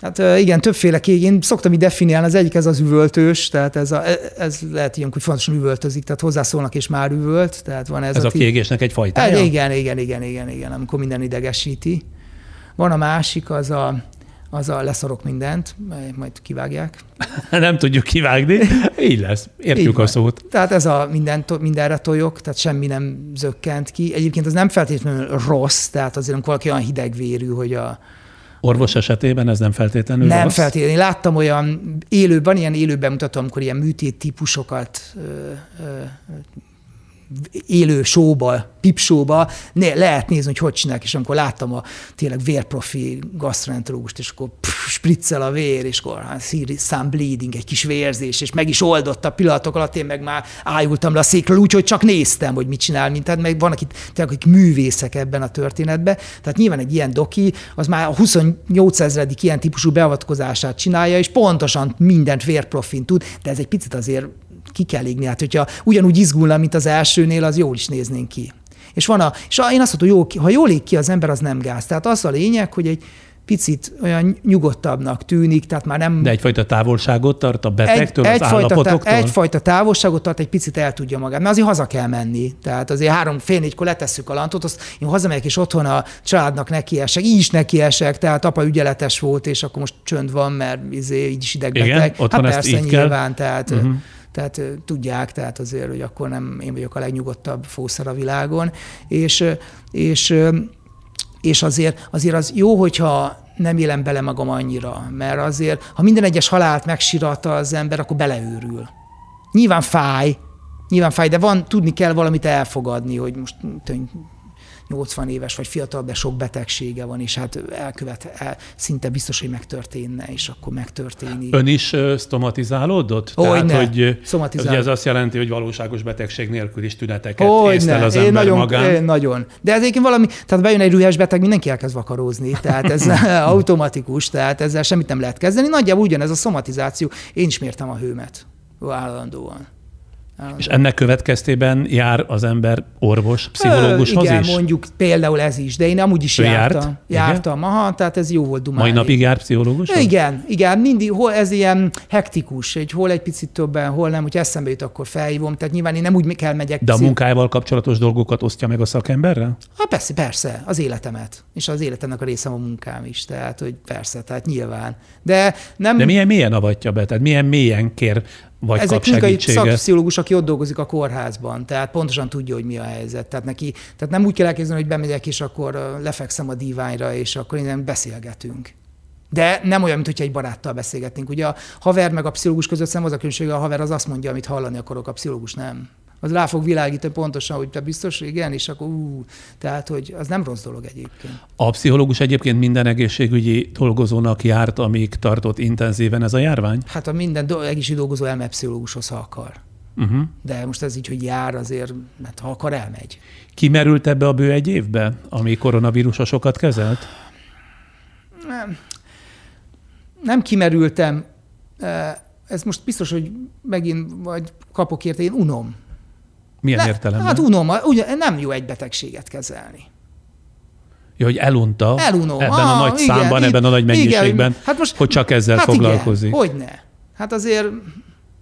Hát igen, többféle kég. Én szoktam így definiálni, az egyik ez az üvöltős, tehát ez, a, ez lehet ilyen, hogy fontosan üvöltözik, tehát hozzászólnak és már üvölt. Tehát van ez, ez a, a kiégésnek egy fajtája? Igen, igen, igen, igen, igen, amikor minden idegesíti. Van a másik, az a, az a leszorok mindent, majd kivágják. Nem tudjuk kivágni, így lesz, értjük így a szót. Tehát ez a minden, mindenre tojok, tehát semmi nem zökkent ki. Egyébként az nem feltétlenül rossz, tehát azért amikor valaki olyan hidegvérű, hogy a, Orvos esetében ez nem feltétlenül Nem rossz? feltétlenül. Láttam olyan élőben, ilyen élőben mutatom, amikor ilyen műtét típusokat ö, ö, élő showba, pipsóba, ne, lehet nézni, hogy hogy csinálják, és amikor láttam a tényleg vérprofi gastroenterológust, és akkor pff, spriccel a vér, és akkor hát, some bleeding, egy kis vérzés, és meg is oldott a pillanatok alatt, én meg már ájultam le a székről, úgyhogy csak néztem, hogy mit csinál, mint tehát meg van, akik, tényleg, akik művészek ebben a történetben. Tehát nyilván egy ilyen doki, az már a 28 ezredik ilyen típusú beavatkozását csinálja, és pontosan mindent vérprofin tud, de ez egy picit azért ki kell égni. Hát, hogyha ugyanúgy izgulna, mint az elsőnél, az jól is néznénk ki. És van a, és én azt mondom, jó, ha jól ég ki az ember, az nem gáz. Tehát az a lényeg, hogy egy picit olyan nyugodtabbnak tűnik, tehát már nem... De egyfajta távolságot tart a betegtől, egy, az egyfajta, állapotoktól? Egyfajta távolságot tart, egy picit el tudja magát, mert azért haza kell menni. Tehát azért három, fél négykor letesszük a lantot, azt én hazamegyek, és otthon a családnak nekiesek, így is nekiesek, tehát apa ügyeletes volt, és akkor most csönd van, mert izé, így is idegbeteg. Igen, otthon hát persze, ezt nyilván, kell. tehát... Uh-huh tehát tudják, tehát azért, hogy akkor nem én vagyok a legnyugodtabb fószer a világon, és, és, és azért, azért az jó, hogyha nem élem bele magam annyira, mert azért, ha minden egyes halált megsiratta az ember, akkor beleőrül. Nyilván fáj, nyilván fáj, de van, tudni kell valamit elfogadni, hogy most 80 éves vagy fiatal, de sok betegsége van, és hát elkövet, el, szinte biztos, hogy megtörténne, és akkor megtörténik. Ön is stomatizálódott? Hogy Tehát, ne. hogy Szomatizál. ez azt jelenti, hogy valóságos betegség nélkül is tüneteket Hogy észlel ne. az én ember nagyon, magán? Én nagyon. De ez egyébként valami, tehát bejön egy rühes beteg, mindenki elkezd vakarózni, tehát ez automatikus, tehát ezzel semmit nem lehet kezdeni. Nagyjából ugyanez a szomatizáció. Én is mértem a hőmet állandóan. És ennek következtében jár az ember orvos, pszichológushoz igen, is? mondjuk például ez is, de én amúgy is Ő jártam. járt? Jártam, aha, tehát ez jó volt dumálni. Mai napig jár pszichológus? Igen, igen, mindig, hol ez ilyen hektikus, egy hol egy picit többen, hol nem, hogy eszembe jut, akkor felhívom, tehát nyilván én nem úgy kell megyek. De a munkájával kapcsolatos dolgokat osztja meg a szakemberrel? Hát persze, persze, az életemet. És az életemnek a részem a munkám is, tehát hogy persze, tehát nyilván. De nem... De milyen mélyen avatja be? Tehát milyen mélyen kér vagy ez egy klinikai szakpszichológus, aki ott dolgozik a kórházban, tehát pontosan tudja, hogy mi a helyzet. Tehát neki, tehát nem úgy kell elképzelni, hogy bemegyek, és akkor lefekszem a díványra, és akkor innen beszélgetünk. De nem olyan, mint hogyha egy baráttal beszélgetnénk. Ugye a haver meg a pszichológus között szem az a különbség, a haver az azt mondja, amit hallani akarok, a pszichológus nem. Az rá fog világítani pontosan, hogy te biztos, igen, és akkor ú, tehát, hogy az nem rossz dolog egyébként. A pszichológus egyébként minden egészségügyi dolgozónak járt, amíg tartott intenzíven ez a járvány? Hát a minden do- egészségügyi dolgozó elmegy pszichológushoz, ha akar. Uh-huh. De most ez így, hogy jár azért, mert ha akar, elmegy. Kimerült ebbe a bő egy évbe, ami koronavírusosokat kezelt? Nem, nem kimerültem. Ez most biztos, hogy megint vagy kapok érte, én unom. Milyen Le, értelemben? Hát unom, ugye nem jó egy betegséget kezelni. Ja, hogy elunta Elunom. ebben ah, a nagy igen, számban, igen, ebben a nagy mennyiségben, igen. Hát most, hogy csak ezzel hát foglalkozik. Igen, hogyne. Hát azért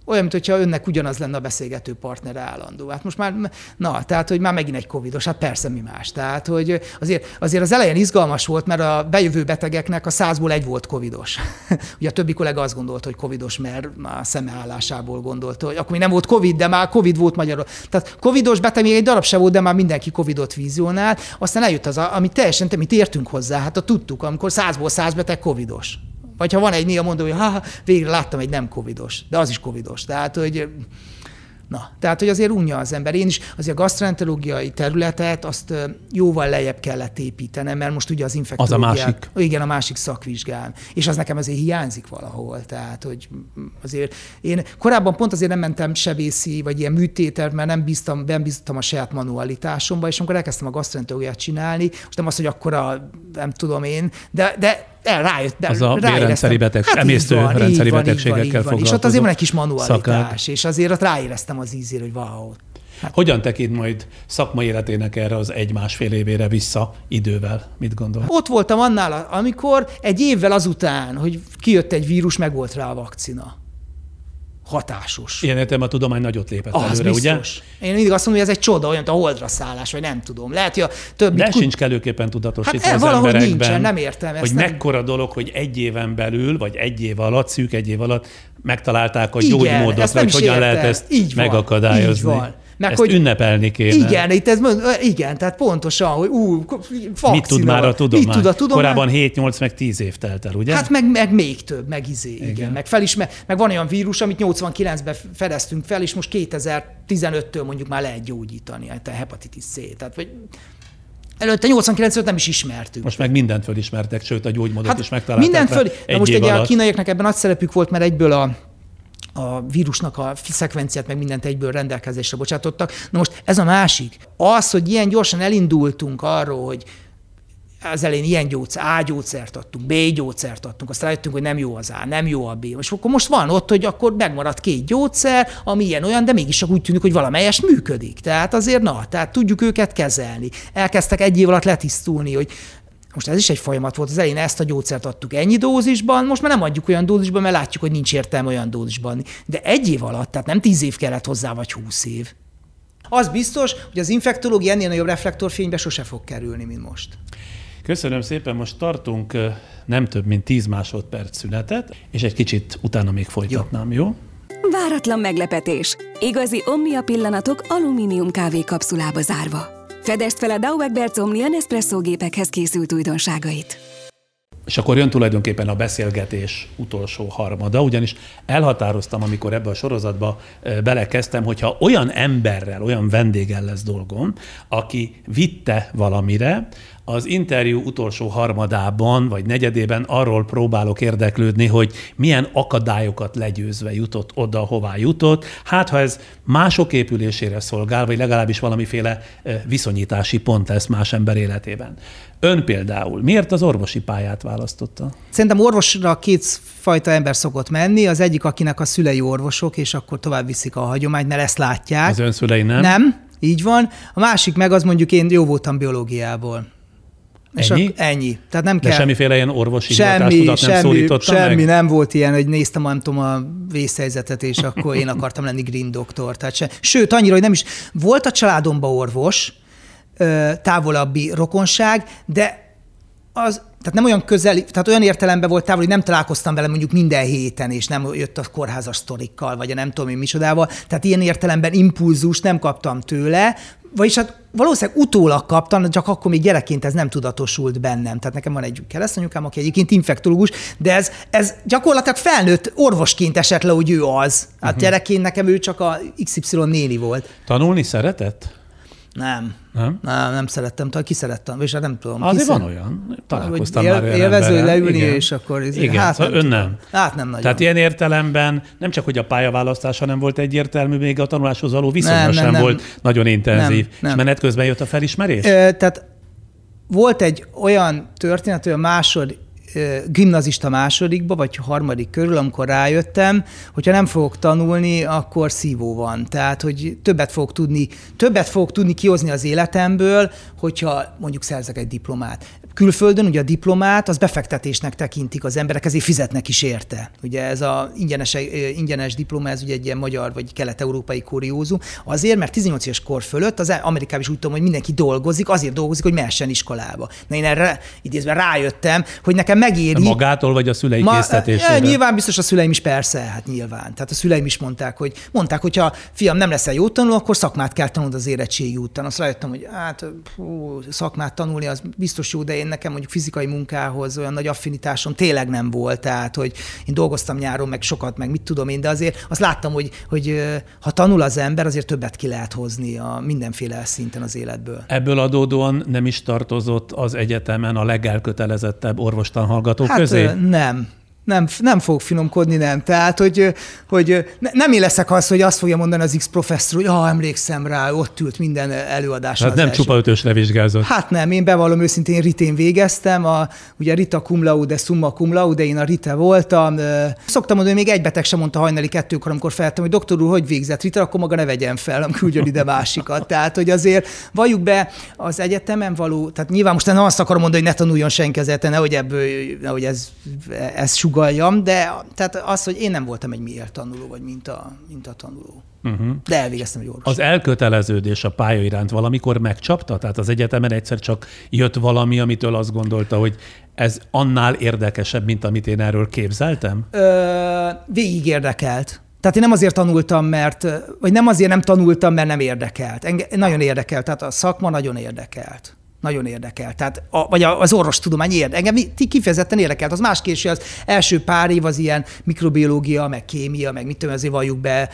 olyan, mintha önnek ugyanaz lenne a beszélgető partner állandó. Hát most már, na, tehát, hogy már megint egy covidos, hát persze mi más. Tehát, hogy azért, azért az elején izgalmas volt, mert a bejövő betegeknek a százból egy volt covidos. Ugye a többi kollega azt gondolta, hogy covidos, mert a szemeállásából gondolta, hogy akkor még nem volt covid, de már covid volt magyarul. Tehát covidos beteg még egy darab se volt, de már mindenki covidot vizionált. Aztán eljött az, ami teljesen, mit értünk hozzá, hát a tudtuk, amikor százból száz beteg covidos. Vagy ha van egy néha mondó, hogy ha, végre láttam egy nem covidos, de az is covidos. Tehát, hogy Na, tehát, hogy azért unja az ember. Én is azért a gastroenterológiai területet azt jóval lejjebb kellett építenem, mert most ugye az infektológia... Az a másik. Igen, a másik szakvizsgám. És az nekem azért hiányzik valahol. Tehát, hogy azért én korábban pont azért nem mentem sebészi, vagy ilyen műtéter, mert nem bíztam, nem bíztam a saját manualitásomba, és amikor elkezdtem a gastroenterológiát csinálni, most nem az, hogy akkor a, nem tudom én, de, de el, rájött, de az a bérrendszeri beteg, hát emésztő van, rendszeri van, betegségekkel van, foglalkozó És ott azért van egy kis manualitás, szakák. és azért ott ráéreztem az ízére, hogy wow. Hát. Hogyan tekint majd szakmai életének erre az egy-másfél évére vissza idővel? Mit gondol? Ott voltam annál, amikor egy évvel azután, hogy kijött egy vírus, meg volt rá a vakcina hatásos. Ilyen értem a tudomány nagyot lépett az előre, biztos. ugye? Én mindig azt mondom, hogy ez egy csoda, olyan, mint a holdra szállás, vagy nem tudom. Lehet, hogy a több... De sincs kellőképpen tudatosítva hát az valahogy emberekben, nincsen, nem értem hogy ezt. Nem... mekkora dolog, hogy egy éven belül, vagy egy év alatt, szűk egy év alatt megtalálták a Igen, gyógymódot, nem hogyan értem. lehet ezt így van, megakadályozni. Így van. Meg Ezt hogy ünnepelni kéne. Igen, itt ez, igen, tehát pontosan, hogy ú, vakcina, Mit tud már a tudomány? Mit tud a tudomány? Korábban 7-8 meg 10 év telt el, ugye? Hát meg, meg még több, meg izé, igen. igen. Meg, fel is, meg, van olyan vírus, amit 89-ben fedeztünk fel, és most 2015-től mondjuk már lehet gyógyítani, hát a hepatitis C. Tehát, vagy Előtte 89 nem is ismertük. Most meg mindent fölismertek, sőt a gyógymódot hát is megtalálták. Mindent föl. Na most alatt. a kínaiaknak ebben nagy szerepük volt, mert egyből a a vírusnak a szekvenciát, meg mindent egyből rendelkezésre bocsátottak. Na most ez a másik. Az, hogy ilyen gyorsan elindultunk arról, hogy az elején ilyen gyógyszer, A gyógyszert adtunk, B gyógyszert adtunk, aztán rájöttünk, hogy nem jó az A, nem jó a B. És akkor most van ott, hogy akkor megmaradt két gyógyszer, ami ilyen-olyan, de mégis úgy tűnik, hogy valamelyes működik. Tehát azért, na, tehát tudjuk őket kezelni. Elkezdtek egy év alatt letisztulni, hogy most ez is egy folyamat volt, az elején ezt a gyógyszert adtuk ennyi dózisban, most már nem adjuk olyan dózisban, mert látjuk, hogy nincs értelme olyan dózisban. De egy év alatt, tehát nem tíz év kellett hozzá, vagy húsz év. Az biztos, hogy az infektológia ennél nagyobb reflektorfénybe sose fog kerülni, mint most. Köszönöm szépen, most tartunk nem több, mint 10 másodperc szünetet, és egy kicsit utána még folytatnám, jó? jó? Váratlan meglepetés. Igazi omnia pillanatok alumínium kávé kapszulába zárva. Fedezd fel a Dauberberts Omnia Nespresso gépekhez készült újdonságait. És akkor jön tulajdonképpen a beszélgetés utolsó harmada, ugyanis elhatároztam, amikor ebbe a sorozatba belekezdtem, hogyha olyan emberrel, olyan vendéggel lesz dolgom, aki vitte valamire, az interjú utolsó harmadában vagy negyedében arról próbálok érdeklődni, hogy milyen akadályokat legyőzve jutott oda, hová jutott. Hát, ha ez mások épülésére szolgál, vagy legalábbis valamiféle viszonyítási pont lesz más ember életében. Ön például miért az orvosi pályát választotta? Szerintem orvosra két fajta ember szokott menni. Az egyik, akinek a szülei orvosok, és akkor tovább viszik a hagyományt, mert ezt látják. Az ön szülei nem? Nem, így van. A másik meg az mondjuk én jó voltam biológiából. És ennyi? Ennyi. Tehát nem De kell. semmiféle ilyen orvosi semmi, nem semmi, semmi meg? nem volt ilyen, hogy néztem, nem tudom, a vészhelyzetet, és akkor én akartam lenni green doktor. Tehát se, sőt, annyira, hogy nem is. Volt a családomban orvos, távolabbi rokonság, de az, tehát nem olyan közel, tehát olyan értelemben volt távol, hogy nem találkoztam vele mondjuk minden héten, és nem jött a kórházas sztorikkal, vagy a nem tudom én micsodával, tehát ilyen értelemben impulzust nem kaptam tőle, vagyis hát valószínűleg utólag kaptam, csak akkor még gyerekként ez nem tudatosult bennem. Tehát nekem van egy keresztanyukám, aki egyébként infektológus, de ez, ez gyakorlatilag felnőtt orvosként esett le, hogy ő az. Hát uh-huh. gyerekként nekem ő csak a XY néni volt. Tanulni szeretett? Nem. Nem? Nem, nem szerettem, talán ki szerettem, és hát nem tudom. Azért van olyan, találkoztam él, már olyan Élvező, hogy emberrel. leülni, Igen. és akkor... Ez, Igen, hát szóval nem ön nem. Hát nem nagyon. Tehát ilyen értelemben nem csak, hogy a pályaválasztása nem volt egyértelmű, még a tanuláshoz való viszonya Nem, nem, sem nem. volt nagyon intenzív. Nem, nem. És menet közben jött a felismerés? Ö, tehát volt egy olyan történet, hogy a másod, gimnazista másodikba, vagy harmadik körül, amikor rájöttem, hogyha nem fogok tanulni, akkor szívó van. Tehát, hogy többet fogok tudni, többet fogok tudni kihozni az életemből, hogyha mondjuk szerzek egy diplomát. Külföldön ugye a diplomát az befektetésnek tekintik az emberek, ezért fizetnek is érte. Ugye ez a ingyenes, ingyenes diploma, ez ugye egy ilyen magyar vagy kelet-európai kuriózum. Azért, mert 18 éves kor fölött, az Amerikában is úgy tudom, hogy mindenki dolgozik, azért dolgozik, hogy mehessen iskolába. Na én erre idézve rájöttem, hogy nekem megéri. Magától vagy a szülei Ma? Ja, nyilván biztos a szüleim is persze, hát nyilván. Tehát a szüleim is mondták, hogy mondták, hogy ha fiam nem leszel jó tanuló, akkor szakmát kell tanulnod az érettségi után. Azt rájöttem, hogy hát hú, szakmát tanulni az biztos jó, de én nekem mondjuk fizikai munkához olyan nagy affinitásom tényleg nem volt. Tehát, hogy én dolgoztam nyáron, meg sokat, meg mit tudom én, de azért azt láttam, hogy, hogy ha tanul az ember, azért többet ki lehet hozni a mindenféle szinten az életből. Ebből adódóan nem is tartozott az egyetemen a legelkötelezettebb orvostan hallgatók hát, közé? Nem, nem, nem fog finomkodni, nem. Tehát, hogy, hogy nem én leszek az, hogy azt fogja mondani az X professzor, hogy ah, emlékszem rá, ott ült minden előadás. Hát nem első. csupa ötösre vizsgázott. Hát nem, én bevallom őszintén, ritén végeztem, a, ugye Rita cum laude, summa cum laude, én a Rita voltam. Szoktam mondani, hogy még egy beteg sem mondta hajnali kettőkor, amikor feltem, hogy doktor úr, hogy végzett Rita, akkor maga ne vegyen fel, nem küldjön ide másikat. Tehát, hogy azért valljuk be az egyetemen való, tehát nyilván most nem azt akarom mondani, hogy ne tanuljon senki az nehogy ebből, nehogy ez, ez sugaljam, de tehát az, hogy én nem voltam egy miért tanuló, vagy mint a, mint a tanuló. Uh-huh. De elvégeztem egy orvos. Az elköteleződés a pálya iránt valamikor megcsapta? Tehát az egyetemen egyszer csak jött valami, amitől azt gondolta, hogy ez annál érdekesebb, mint amit én erről képzeltem? Ö, végig érdekelt. Tehát én nem azért tanultam, mert, vagy nem azért nem tanultam, mert nem érdekelt. Engem nagyon érdekelt, tehát a szakma nagyon érdekelt nagyon érdekel. Tehát, a, vagy az orvostudomány érdekel. Engem kifejezetten érdekelt. Az más késő, az első pár év az ilyen mikrobiológia, meg kémia, meg mit tudom, azért valljuk be,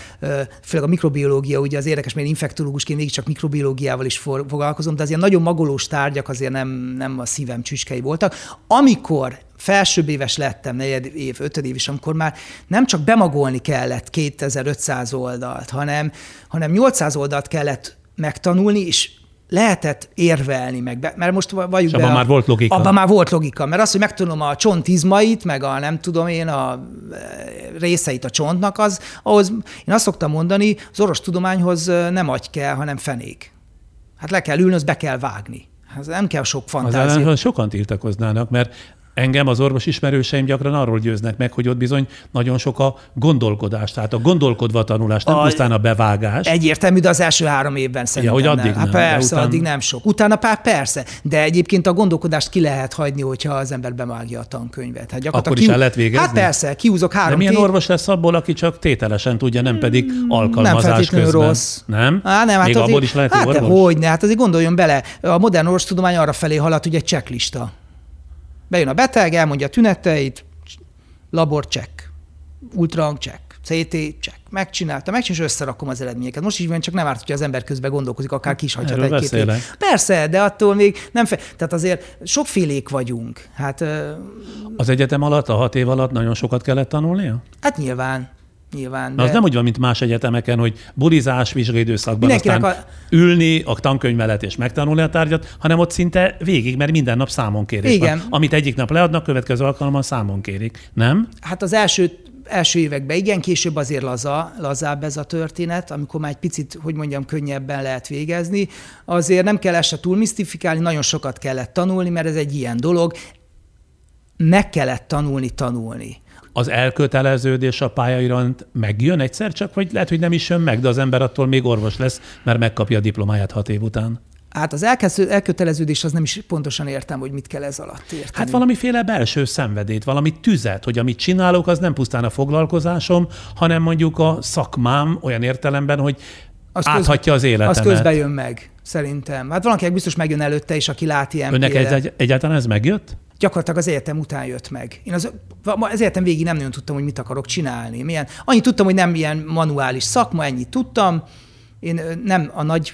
főleg a mikrobiológia, ugye az érdekes, mert infektológusként végig csak mikrobiológiával is foglalkozom, de az ilyen nagyon magolós tárgyak azért nem, nem a szívem csücskei voltak. Amikor felsőbb éves lettem, negyed év, ötöd év is, amikor már nem csak bemagolni kellett 2500 oldalt, hanem, hanem 800 oldalt kellett megtanulni, és lehetett érvelni meg, mert most vagyunk be, abban már volt logika. Abban már volt logika, mert az, hogy megtudom a csontizmait, meg a nem tudom én a e, részeit a csontnak, az, ahhoz én azt szoktam mondani, az orvos tudományhoz nem agy kell, hanem fenék. Hát le kell ülni, az be kell vágni. Hát nem kell sok fantázia. Az sokan tiltakoznának, mert Engem az orvos ismerőseim gyakran arról győznek meg, hogy ott bizony nagyon sok a gondolkodás, tehát a gondolkodva tanulás, nem a, pusztán a bevágás. Egyértelmű, de az első három évben szerintem ja, hogy addig nem. nem. Hát persze, után... addig nem sok. Utána pár persze, de egyébként a gondolkodást ki lehet hagyni, hogyha az ember bevágja a tankönyvet. Hát Akkor is el lehet végezni? Hát persze, kiúzok három De milyen té... orvos lesz abból, aki csak tételesen tudja, nem pedig hmm, alkalmazás nem közben? rossz. Nem? Á, nem, hát Még azért, abból is lehet hát orvos? Hogy ne, hát azért gondoljon bele, a modern orvostudomány arra felé haladt, hogy egy checklista Bejön a beteg, elmondja a tüneteit, labor check, ultrahang check, CT check. Megcsinálta, megcsinálta, és összerakom az eredményeket. Most is van, csak nem árt, hogyha az ember közben gondolkozik, akár kis hagyhat egy-két Persze, de attól még nem fe... Tehát azért sokfélék vagyunk. Hát, az egyetem alatt, a hat év alatt nagyon sokat kellett tanulnia? Hát nyilván nyilván. De... Az nem úgy van, mint más egyetemeken, hogy burizás, vizsgaidőszakban aztán a... ülni a tankönyv mellett és megtanulni a tárgyat, hanem ott szinte végig, mert minden nap számon kérés Igen. van. Amit egyik nap leadnak, következő alkalommal számon kérik. Nem? Hát az első első években igen, később azért laza, lazább ez a történet, amikor már egy picit, hogy mondjam, könnyebben lehet végezni. Azért nem kell ezt se túl misztifikálni, nagyon sokat kellett tanulni, mert ez egy ilyen dolog. Meg kellett tanulni, tanulni az elköteleződés a pályairánt megjön egyszer csak, vagy lehet, hogy nem is jön meg, de az ember attól még orvos lesz, mert megkapja a diplomáját hat év után? Hát az elköteleződés az nem is pontosan értem, hogy mit kell ez alatt érteni. Hát valamiféle belső szenvedét, valami tüzet, hogy amit csinálok, az nem pusztán a foglalkozásom, hanem mondjuk a szakmám olyan értelemben, hogy az áthatja az életemet. Az közben jön meg, szerintem. Hát valakinek biztos megjön előtte is, aki lát ilyen Önnek egy, egyáltalán ez megjött? Gyakorlatilag az egyetem után jött meg. Én az, az egyetem végig nem nagyon tudtam, hogy mit akarok csinálni. Milyen, annyit tudtam, hogy nem ilyen manuális szakma, ennyit tudtam, Én nem a nagy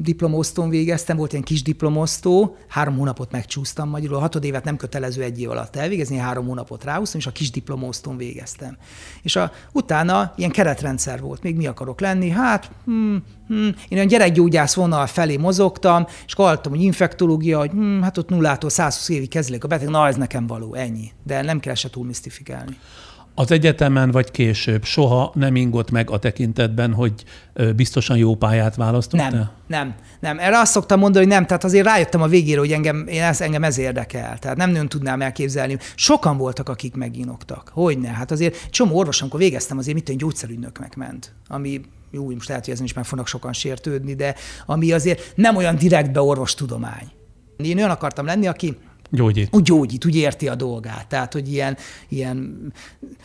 diplomosztón végeztem, volt ilyen kis diplomosztó, három hónapot megcsúsztam magyarul, a hatod évet nem kötelező egy év alatt elvégezni, három hónapot ráhúztam, és a kis diplomosztón végeztem. És a, utána ilyen keretrendszer volt, még mi akarok lenni, hát hmm, hmm. én olyan gyerekgyógyász vonal felé mozogtam, és hallottam, hogy infektológia, hogy hmm, hát ott nullától 120 évig kezelik a beteg, na ez nekem való, ennyi. De nem kell se túl misztifikálni. Az egyetemen vagy később soha nem ingott meg a tekintetben, hogy biztosan jó pályát választottál? Nem, nem, nem. Erre azt szoktam mondani, hogy nem. Tehát azért rájöttem a végére, hogy engem, én ez, engem ez érdekel. Tehát nem nagyon tudnám elképzelni. Sokan voltak, akik meginoktak. Hogyne? Hát azért csomó orvos, amikor végeztem, azért mit gyógyszerügynöknek ment. Ami jó, most lehet, hogy ezen is meg fognak sokan sértődni, de ami azért nem olyan direktbe orvostudomány. Én olyan akartam lenni, aki Gyógyít. Úgy gyógyít, úgy érti a dolgát. Tehát, hogy ilyen, ilyen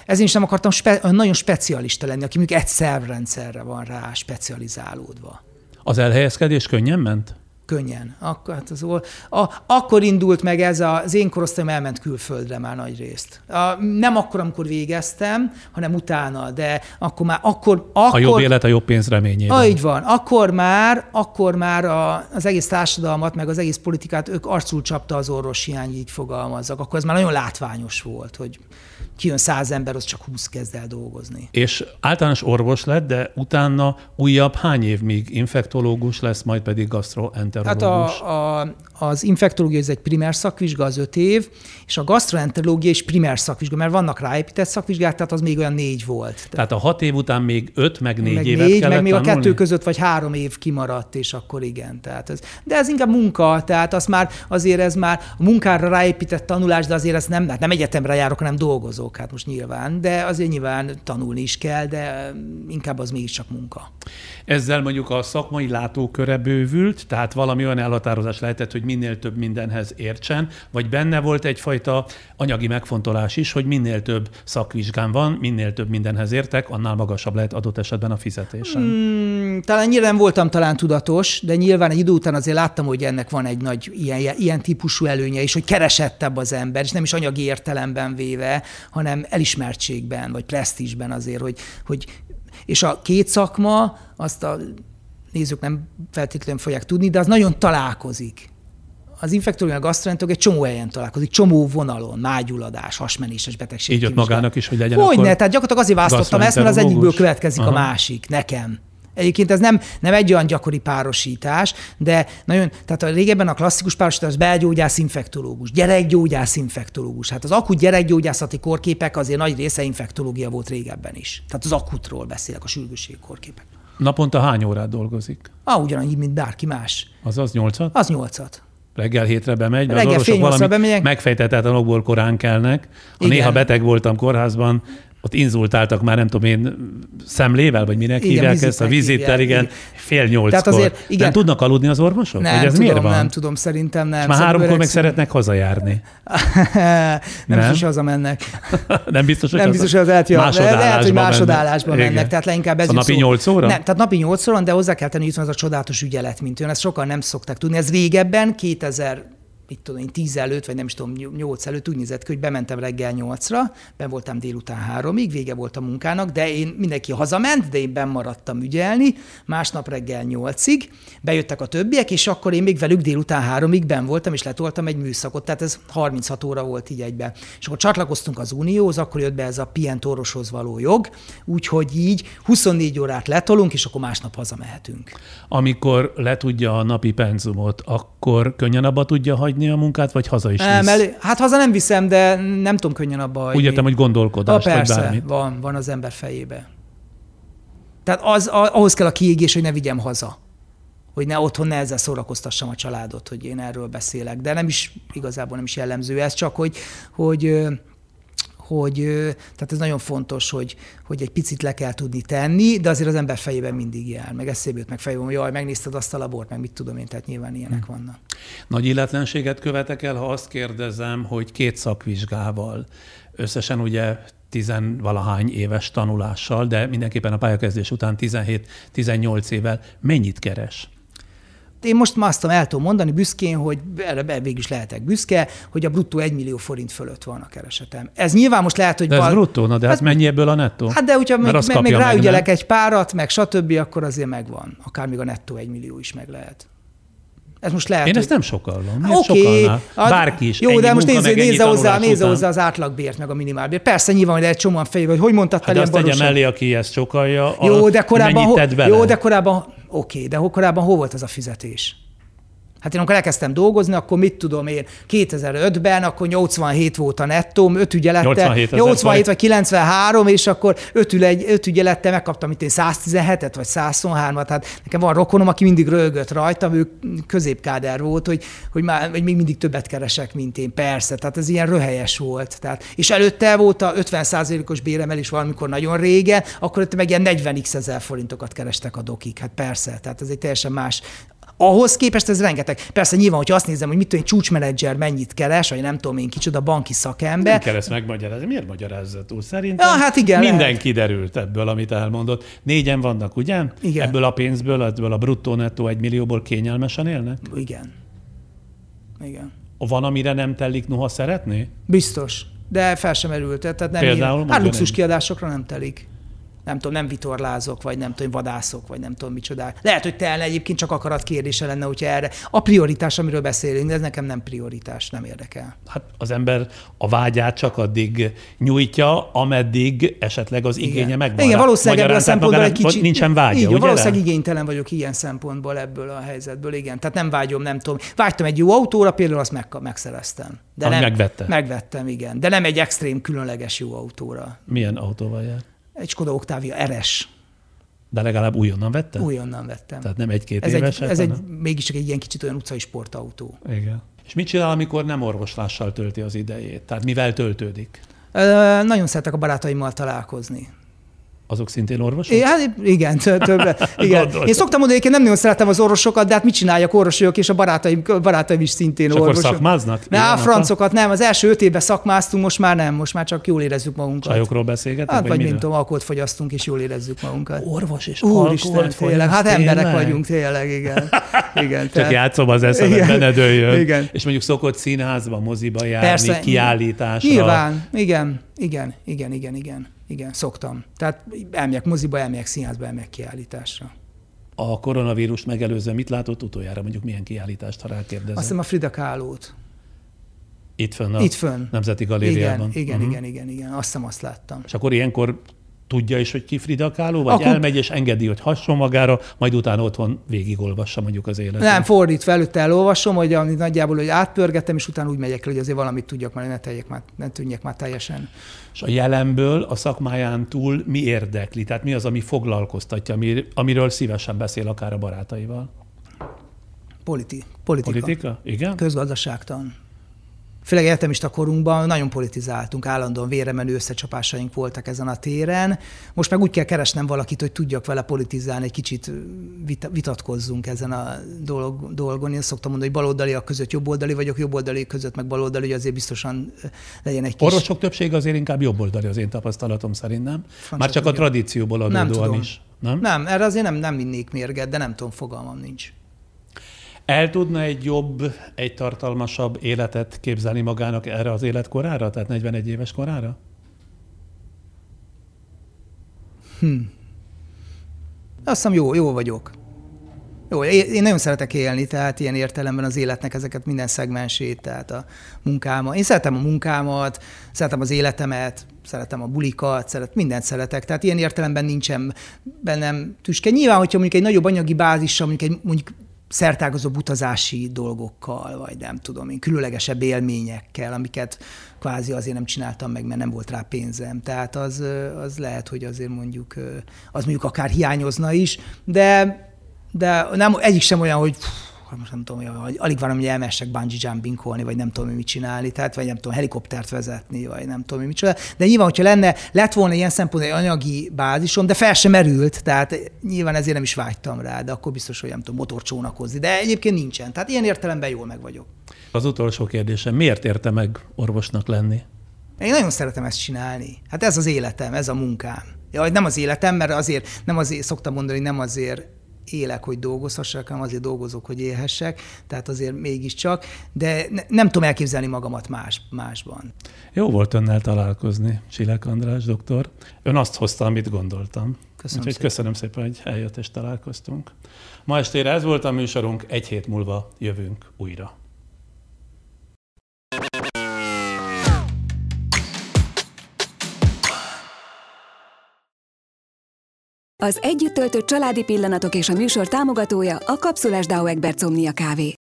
ezért is nem akartam spe, nagyon specialista lenni, aki mondjuk egy szervrendszerre van rá specializálódva. Az elhelyezkedés könnyen ment? Könnyen. Akkor, hát az, a, akkor indult meg ez, a, az én korosztályom elment külföldre már nagy részt. A, nem akkor, amikor végeztem, hanem utána, de akkor már, akkor... akkor a jobb élet a jobb pénz reményében. Így van. Akkor már, akkor már a, az egész társadalmat, meg az egész politikát ők arcul csapta az orvoshiány, így fogalmazzak. Akkor ez már nagyon látványos volt, hogy kijön száz ember, az csak húsz kezd el dolgozni. És általános orvos lett, de utána újabb hány év még infektológus lesz, majd pedig gastroenterológus? Hát a, a, az infektológia ez egy primer szakvizsga, az öt év, és a gastroenterológia is primer szakvizsga, mert vannak ráépített szakvizsgák, tehát az még olyan négy volt. Tehát a hat év után még öt, meg négy meg évet négy, kellett meg még tanulni? a kettő között vagy három év kimaradt, és akkor igen. Tehát ez, de ez inkább munka, tehát az már azért ez már a munkára ráépített tanulás, de azért ez nem, hát nem egyetemre járok, hanem dolgozok, hát most nyilván, de azért nyilván tanulni is kell, de inkább az mégiscsak munka. Ezzel mondjuk a szakmai látóköre bővült, tehát valami olyan elhatározás lehetett, hogy minél több mindenhez értsen, vagy benne volt egyfajta anyagi megfontolás is, hogy minél több szakvizsgán van, minél több mindenhez értek, annál magasabb lehet adott esetben a fizetésem. Hmm, talán nyilván voltam talán tudatos, de nyilván egy idő után azért láttam, hogy ennek van egy nagy ilyen, ilyen típusú előnye is, hogy keresettebb az ember, és nem is anyagi értelemben véve, hanem elismertségben, vagy presztízsben azért, hogy, hogy és a két szakma, azt a nézők nem feltétlenül fogják tudni, de az nagyon találkozik. Az infektológia, a gasztroenterológia egy csomó helyen találkozik, csomó vonalon, mágyulladás, hasmenéses betegség. Így ott magának is, hogy legyen Hogy ne, tehát gyakorlatilag azért választottam ezt, mert az egyikből következik Aha. a másik, nekem. Egyébként ez nem, nem egy olyan gyakori párosítás, de nagyon, tehát a régebben a klasszikus párosítás az belgyógyász infektológus, gyerekgyógyász infektológus. Hát az akut gyerekgyógyászati korképek azért nagy része infektológia volt régebben is. Tehát az akutról beszélek, a sürgősségi korképek. Naponta hány órát dolgozik? Ah, ugyanannyi, mint bárki más. Az az nyolcat? Az nyolcat reggel hétre bemegy, mert reggel az orvosok valami bemegyek. megfejtetett korán kelnek. Ha Igen. néha beteg voltam kórházban, ott inzultáltak már, nem tudom én, szemlével, vagy minek igen, hívják ezt, a vizittel, igen, igen, fél nyolckor. Tehát azért, igen. Nem tudnak aludni az orvosok? Nem, hogy ez tudom, miért van? nem tudom, szerintem nem. És már háromkor meg szeretnek hazajárni. nem, nem biztos, hogy hazamennek. nem biztos, hogy Nem biztos, hogy az lehet, lehet, hogy másodállásban mennek. mennek. Tehát leginkább ez a napi nyolc óra? Nem, tehát napi nyolc óra, de hozzá kell tenni, hogy itt van az a csodálatos ügyelet, mint olyan. Ezt sokan nem szokták tudni. Ez régebben, 2000 mit tudom én, tíz előtt, vagy nem is tudom, nyolc előtt úgy nézett ki, hogy bementem reggel nyolcra, ben voltam délután háromig, vége volt a munkának, de én mindenki hazament, de én benn maradtam ügyelni, másnap reggel nyolcig, bejöttek a többiek, és akkor én még velük délután háromig ben voltam, és letoltam egy műszakot, tehát ez 36 óra volt így egybe. És akkor csatlakoztunk az Unióhoz, akkor jött be ez a pient orvoshoz való jog, úgyhogy így 24 órát letolunk, és akkor másnap hazamehetünk. Amikor letudja a napi penzumot, akkor könnyen abba tudja hagyni hagyni a munkát, vagy haza is nem, elő, Hát haza nem viszem, de nem tudom könnyen abba hagyni. Úgy értem, hogy gondolkodás, ha, persze, vagy bármit. van, van az ember fejébe. Tehát az, ahhoz kell a kiégés, hogy ne vigyem haza. Hogy ne otthon ne ezzel szórakoztassam a családot, hogy én erről beszélek. De nem is, igazából nem is jellemző ez, csak hogy, hogy hogy tehát ez nagyon fontos, hogy, hogy egy picit le kell tudni tenni, de azért az ember fejében mindig jár, meg eszébe jut, meg fejében, hogy jaj, megnézted azt a labort, meg mit tudom én, tehát nyilván ilyenek hmm. vannak. Nagy illetlenséget követek el, ha azt kérdezem, hogy két szakvizsgával, összesen ugye tizenvalahány éves tanulással, de mindenképpen a pályakezdés után 17-18 évvel mennyit keres? Én most már azt el tudom mondani büszkén, hogy erre végül is lehetek büszke, hogy a bruttó 1 millió forint fölött van a keresetem. Ez nyilván most lehet, hogy... De ez bal... bruttó, na de hát, hát mennyi ebből a nettó? Hát de hogyha még, meg, még ráügyelek egy párat, meg stb., akkor azért megvan. Akár még a nettó 1 millió is meg lehet. Ez most lehet, Én ezt nem sokallom. Oké. Okay. Bárki is. Jó, de most nézze, nézze, hozzá, nézze hozzá az átlagbért, meg a minimálbért. Persze nyilván, hogy egy csomóan fejében, hogy hogy mondtad hát azt tegye mellé, aki ezt sokalja. Jó, de korábban, ho, jó, de korábban, oké, okay, de korábban hol volt ez a fizetés? Hát én amikor elkezdtem dolgozni, akkor mit tudom én, 2005-ben, akkor 87 volt a nettóm, 5 ügyelette, 87, 87 vagy 93, és akkor 5, ügy, 5 ügyelette, megkaptam itt én 117-et vagy 123-at, hát nekem van rokonom, aki mindig rögött rajtam, ő középkáder volt, hogy, hogy, már, hogy még mindig többet keresek, mint én, persze, tehát ez ilyen röhelyes volt. Tehát, és előtte volt a 50%-os béremelés valamikor nagyon régen, akkor ott meg ilyen 40 x ezer forintokat kerestek a dokik, hát persze, tehát ez egy teljesen más ahhoz képest ez rengeteg. Persze nyilván, hogyha azt nézem, hogy mit tudom, egy csúcsmenedzser mennyit keres, vagy nem tudom én kicsoda banki szakember. Nem kereszt megmagyarázni. Miért magyarázza túl? Szerintem ja, hát igen, minden lehet. kiderült ebből, amit elmondott. Négyen vannak, ugye? Igen. Ebből a pénzből, ebből a bruttó nettó egy millióból kényelmesen élnek? Igen. Igen. Van, amire nem telik, noha szeretné? Biztos. De fel sem erült. Tehát nem Például? Hát luxus kiadásokra nem telik nem tudom, nem vitorlázok, vagy nem tudom, vadászok, vagy nem tudom micsoda. Lehet, hogy telne egyébként csak akarat kérdése lenne, hogyha erre. A prioritás, amiről beszélünk, de ez nekem nem prioritás, nem érdekel. Hát az ember a vágyát csak addig nyújtja, ameddig esetleg az igénye igen. megvan. Igen, valószínűleg ebből a szempontból egy kicsit... Nincsen vágya, így, ugye? Valószínűleg igénytelen vagyok ilyen szempontból ebből a helyzetből, igen. Tehát nem vágyom, nem tudom. Vágytam egy jó autóra, például azt meg, megszereztem. De nem, megvette? Megvettem, igen. De nem egy extrém különleges jó autóra. Milyen autóval jár? Egy Skoda Octavia RS. De legalább újonnan vettem? Újonnan vettem. Tehát nem egy-két ez éves? Egy, ez egy, mégiscsak egy ilyen kicsit olyan utcai sportautó. Igen. És mit csinál, amikor nem orvoslással tölti az idejét? Tehát mivel töltődik? Nagyon szeretek a barátaimmal találkozni. Azok szintén orvosok? Hát igen, több. Igen. Én szoktam mondani, hogy én nem nagyon szeretem az orvosokat, de hát mit csináljak, orvosok, és a barátaim, barátaim is szintén és orvosok. akkor szakmáznak? Ne, a francokat nem. Az első öt évben szakmáztunk, most már nem, most már csak jól érezzük magunkat. Csajokról beszélgetünk? Hát, vagy, vagy mint tudom, alkoholt fogyasztunk, és jól érezzük magunkat. Orvos és Úristen, tényleg. Hát emberek tényleg? vagyunk, tényleg, igen. igen csak tehát... játszom az eszembe, ne dőljön. Igen. És mondjuk szokott színházba, moziba járni, Persze, kiállításra. Nyilván, igen, igen, igen, igen, igen. Igen, szoktam. Tehát elmegyek moziba, elmegyek színházba, elmegyek kiállításra. A koronavírust megelőzően mit látott utoljára, mondjuk milyen kiállítást, ha rákérdezem? Azt hiszem a Frida Kahlo-t. Itt fönn a Itt fönn. Nemzeti Galériában? Igen, igen, uh-huh. igen, igen, igen. Azt hiszem, azt láttam. És akkor ilyenkor tudja is, hogy ki Frida Kahlo, vagy Akkor... elmegy és engedi, hogy hasson magára, majd utána otthon végigolvassa mondjuk az életet. Nem, fordítva előtte elolvasom, hogy nagyjából hogy átpörgetem, és utána úgy megyek el, hogy azért valamit tudjak, mert ne, tegyek már, ne tűnjek már teljesen. És a jelenből, a szakmáján túl mi érdekli? Tehát mi az, ami foglalkoztatja, amiről szívesen beszél akár a barátaival? Politi- politika. Politika? Igen? Közgazdaságtan főleg egyetemista korunkban nagyon politizáltunk, állandóan véremenő összecsapásaink voltak ezen a téren. Most meg úgy kell keresnem valakit, hogy tudjak vele politizálni, egy kicsit vit- vitatkozzunk ezen a dolog, dolgon. Én szoktam mondani, hogy baloldaliak között jobboldali vagyok, jobboldali között meg baloldali, hogy azért biztosan legyen egy kis... Orvosok többsége azért inkább jobboldali az én tapasztalatom szerint, nem? Francia Már csak a tradícióból adódóan nem tudom. is. Nem? nem, erre azért nem, nem vinnék mérget, de nem tudom, fogalmam nincs. El tudna egy jobb, egy tartalmasabb életet képzelni magának erre az életkorára, tehát 41 éves korára? Hm. Azt hiszem, jó, jó vagyok. Jó, én nagyon szeretek élni, tehát ilyen értelemben az életnek ezeket minden szegmensét, tehát a munkámat. Én szeretem a munkámat, szeretem az életemet, szeretem a bulikat, szeret, mindent szeretek. Tehát ilyen értelemben nincsen bennem tüske. Nyilván, hogyha mondjuk egy nagyobb anyagi bázissal, mondjuk egy mondjuk szertágazó utazási dolgokkal, vagy nem tudom én, különlegesebb élményekkel, amiket kvázi azért nem csináltam meg, mert nem volt rá pénzem. Tehát az, az lehet, hogy azért mondjuk, az mondjuk akár hiányozna is, de, de nem, egyik sem olyan, hogy most nem tudom, hogy alig várom, hogy elmessek bungee jumpingolni, vagy nem tudom, mit csinálni, tehát, vagy nem tudom, helikoptert vezetni, vagy nem tudom, mit csinálni. De nyilván, hogyha lenne, lett volna ilyen szempontból egy anyagi bázisom, de fel sem merült, tehát nyilván ezért nem is vágytam rá, de akkor biztos, hogy nem tudom, motorcsónakozni. De egyébként nincsen. Tehát ilyen értelemben jól meg vagyok. Az utolsó kérdésem, miért érte meg orvosnak lenni? Én nagyon szeretem ezt csinálni. Hát ez az életem, ez a munkám. Ja, nem az életem, mert azért nem azért szoktam mondani, hogy nem azért élek, hogy dolgozhassak, hanem azért dolgozok, hogy élhessek, tehát azért mégiscsak, de ne, nem tudom elképzelni magamat más, másban. Jó volt önnel találkozni, Csilek András doktor. Ön azt hozta, amit gondoltam. Köszönöm Úgyhogy szépen. köszönöm szépen, hogy eljött és találkoztunk. Ma estére ez volt a műsorunk, egy hét múlva jövünk újra. Az együtt töltött családi pillanatok és a műsor támogatója a Kapszulás Dauegbert Omnia Kávé.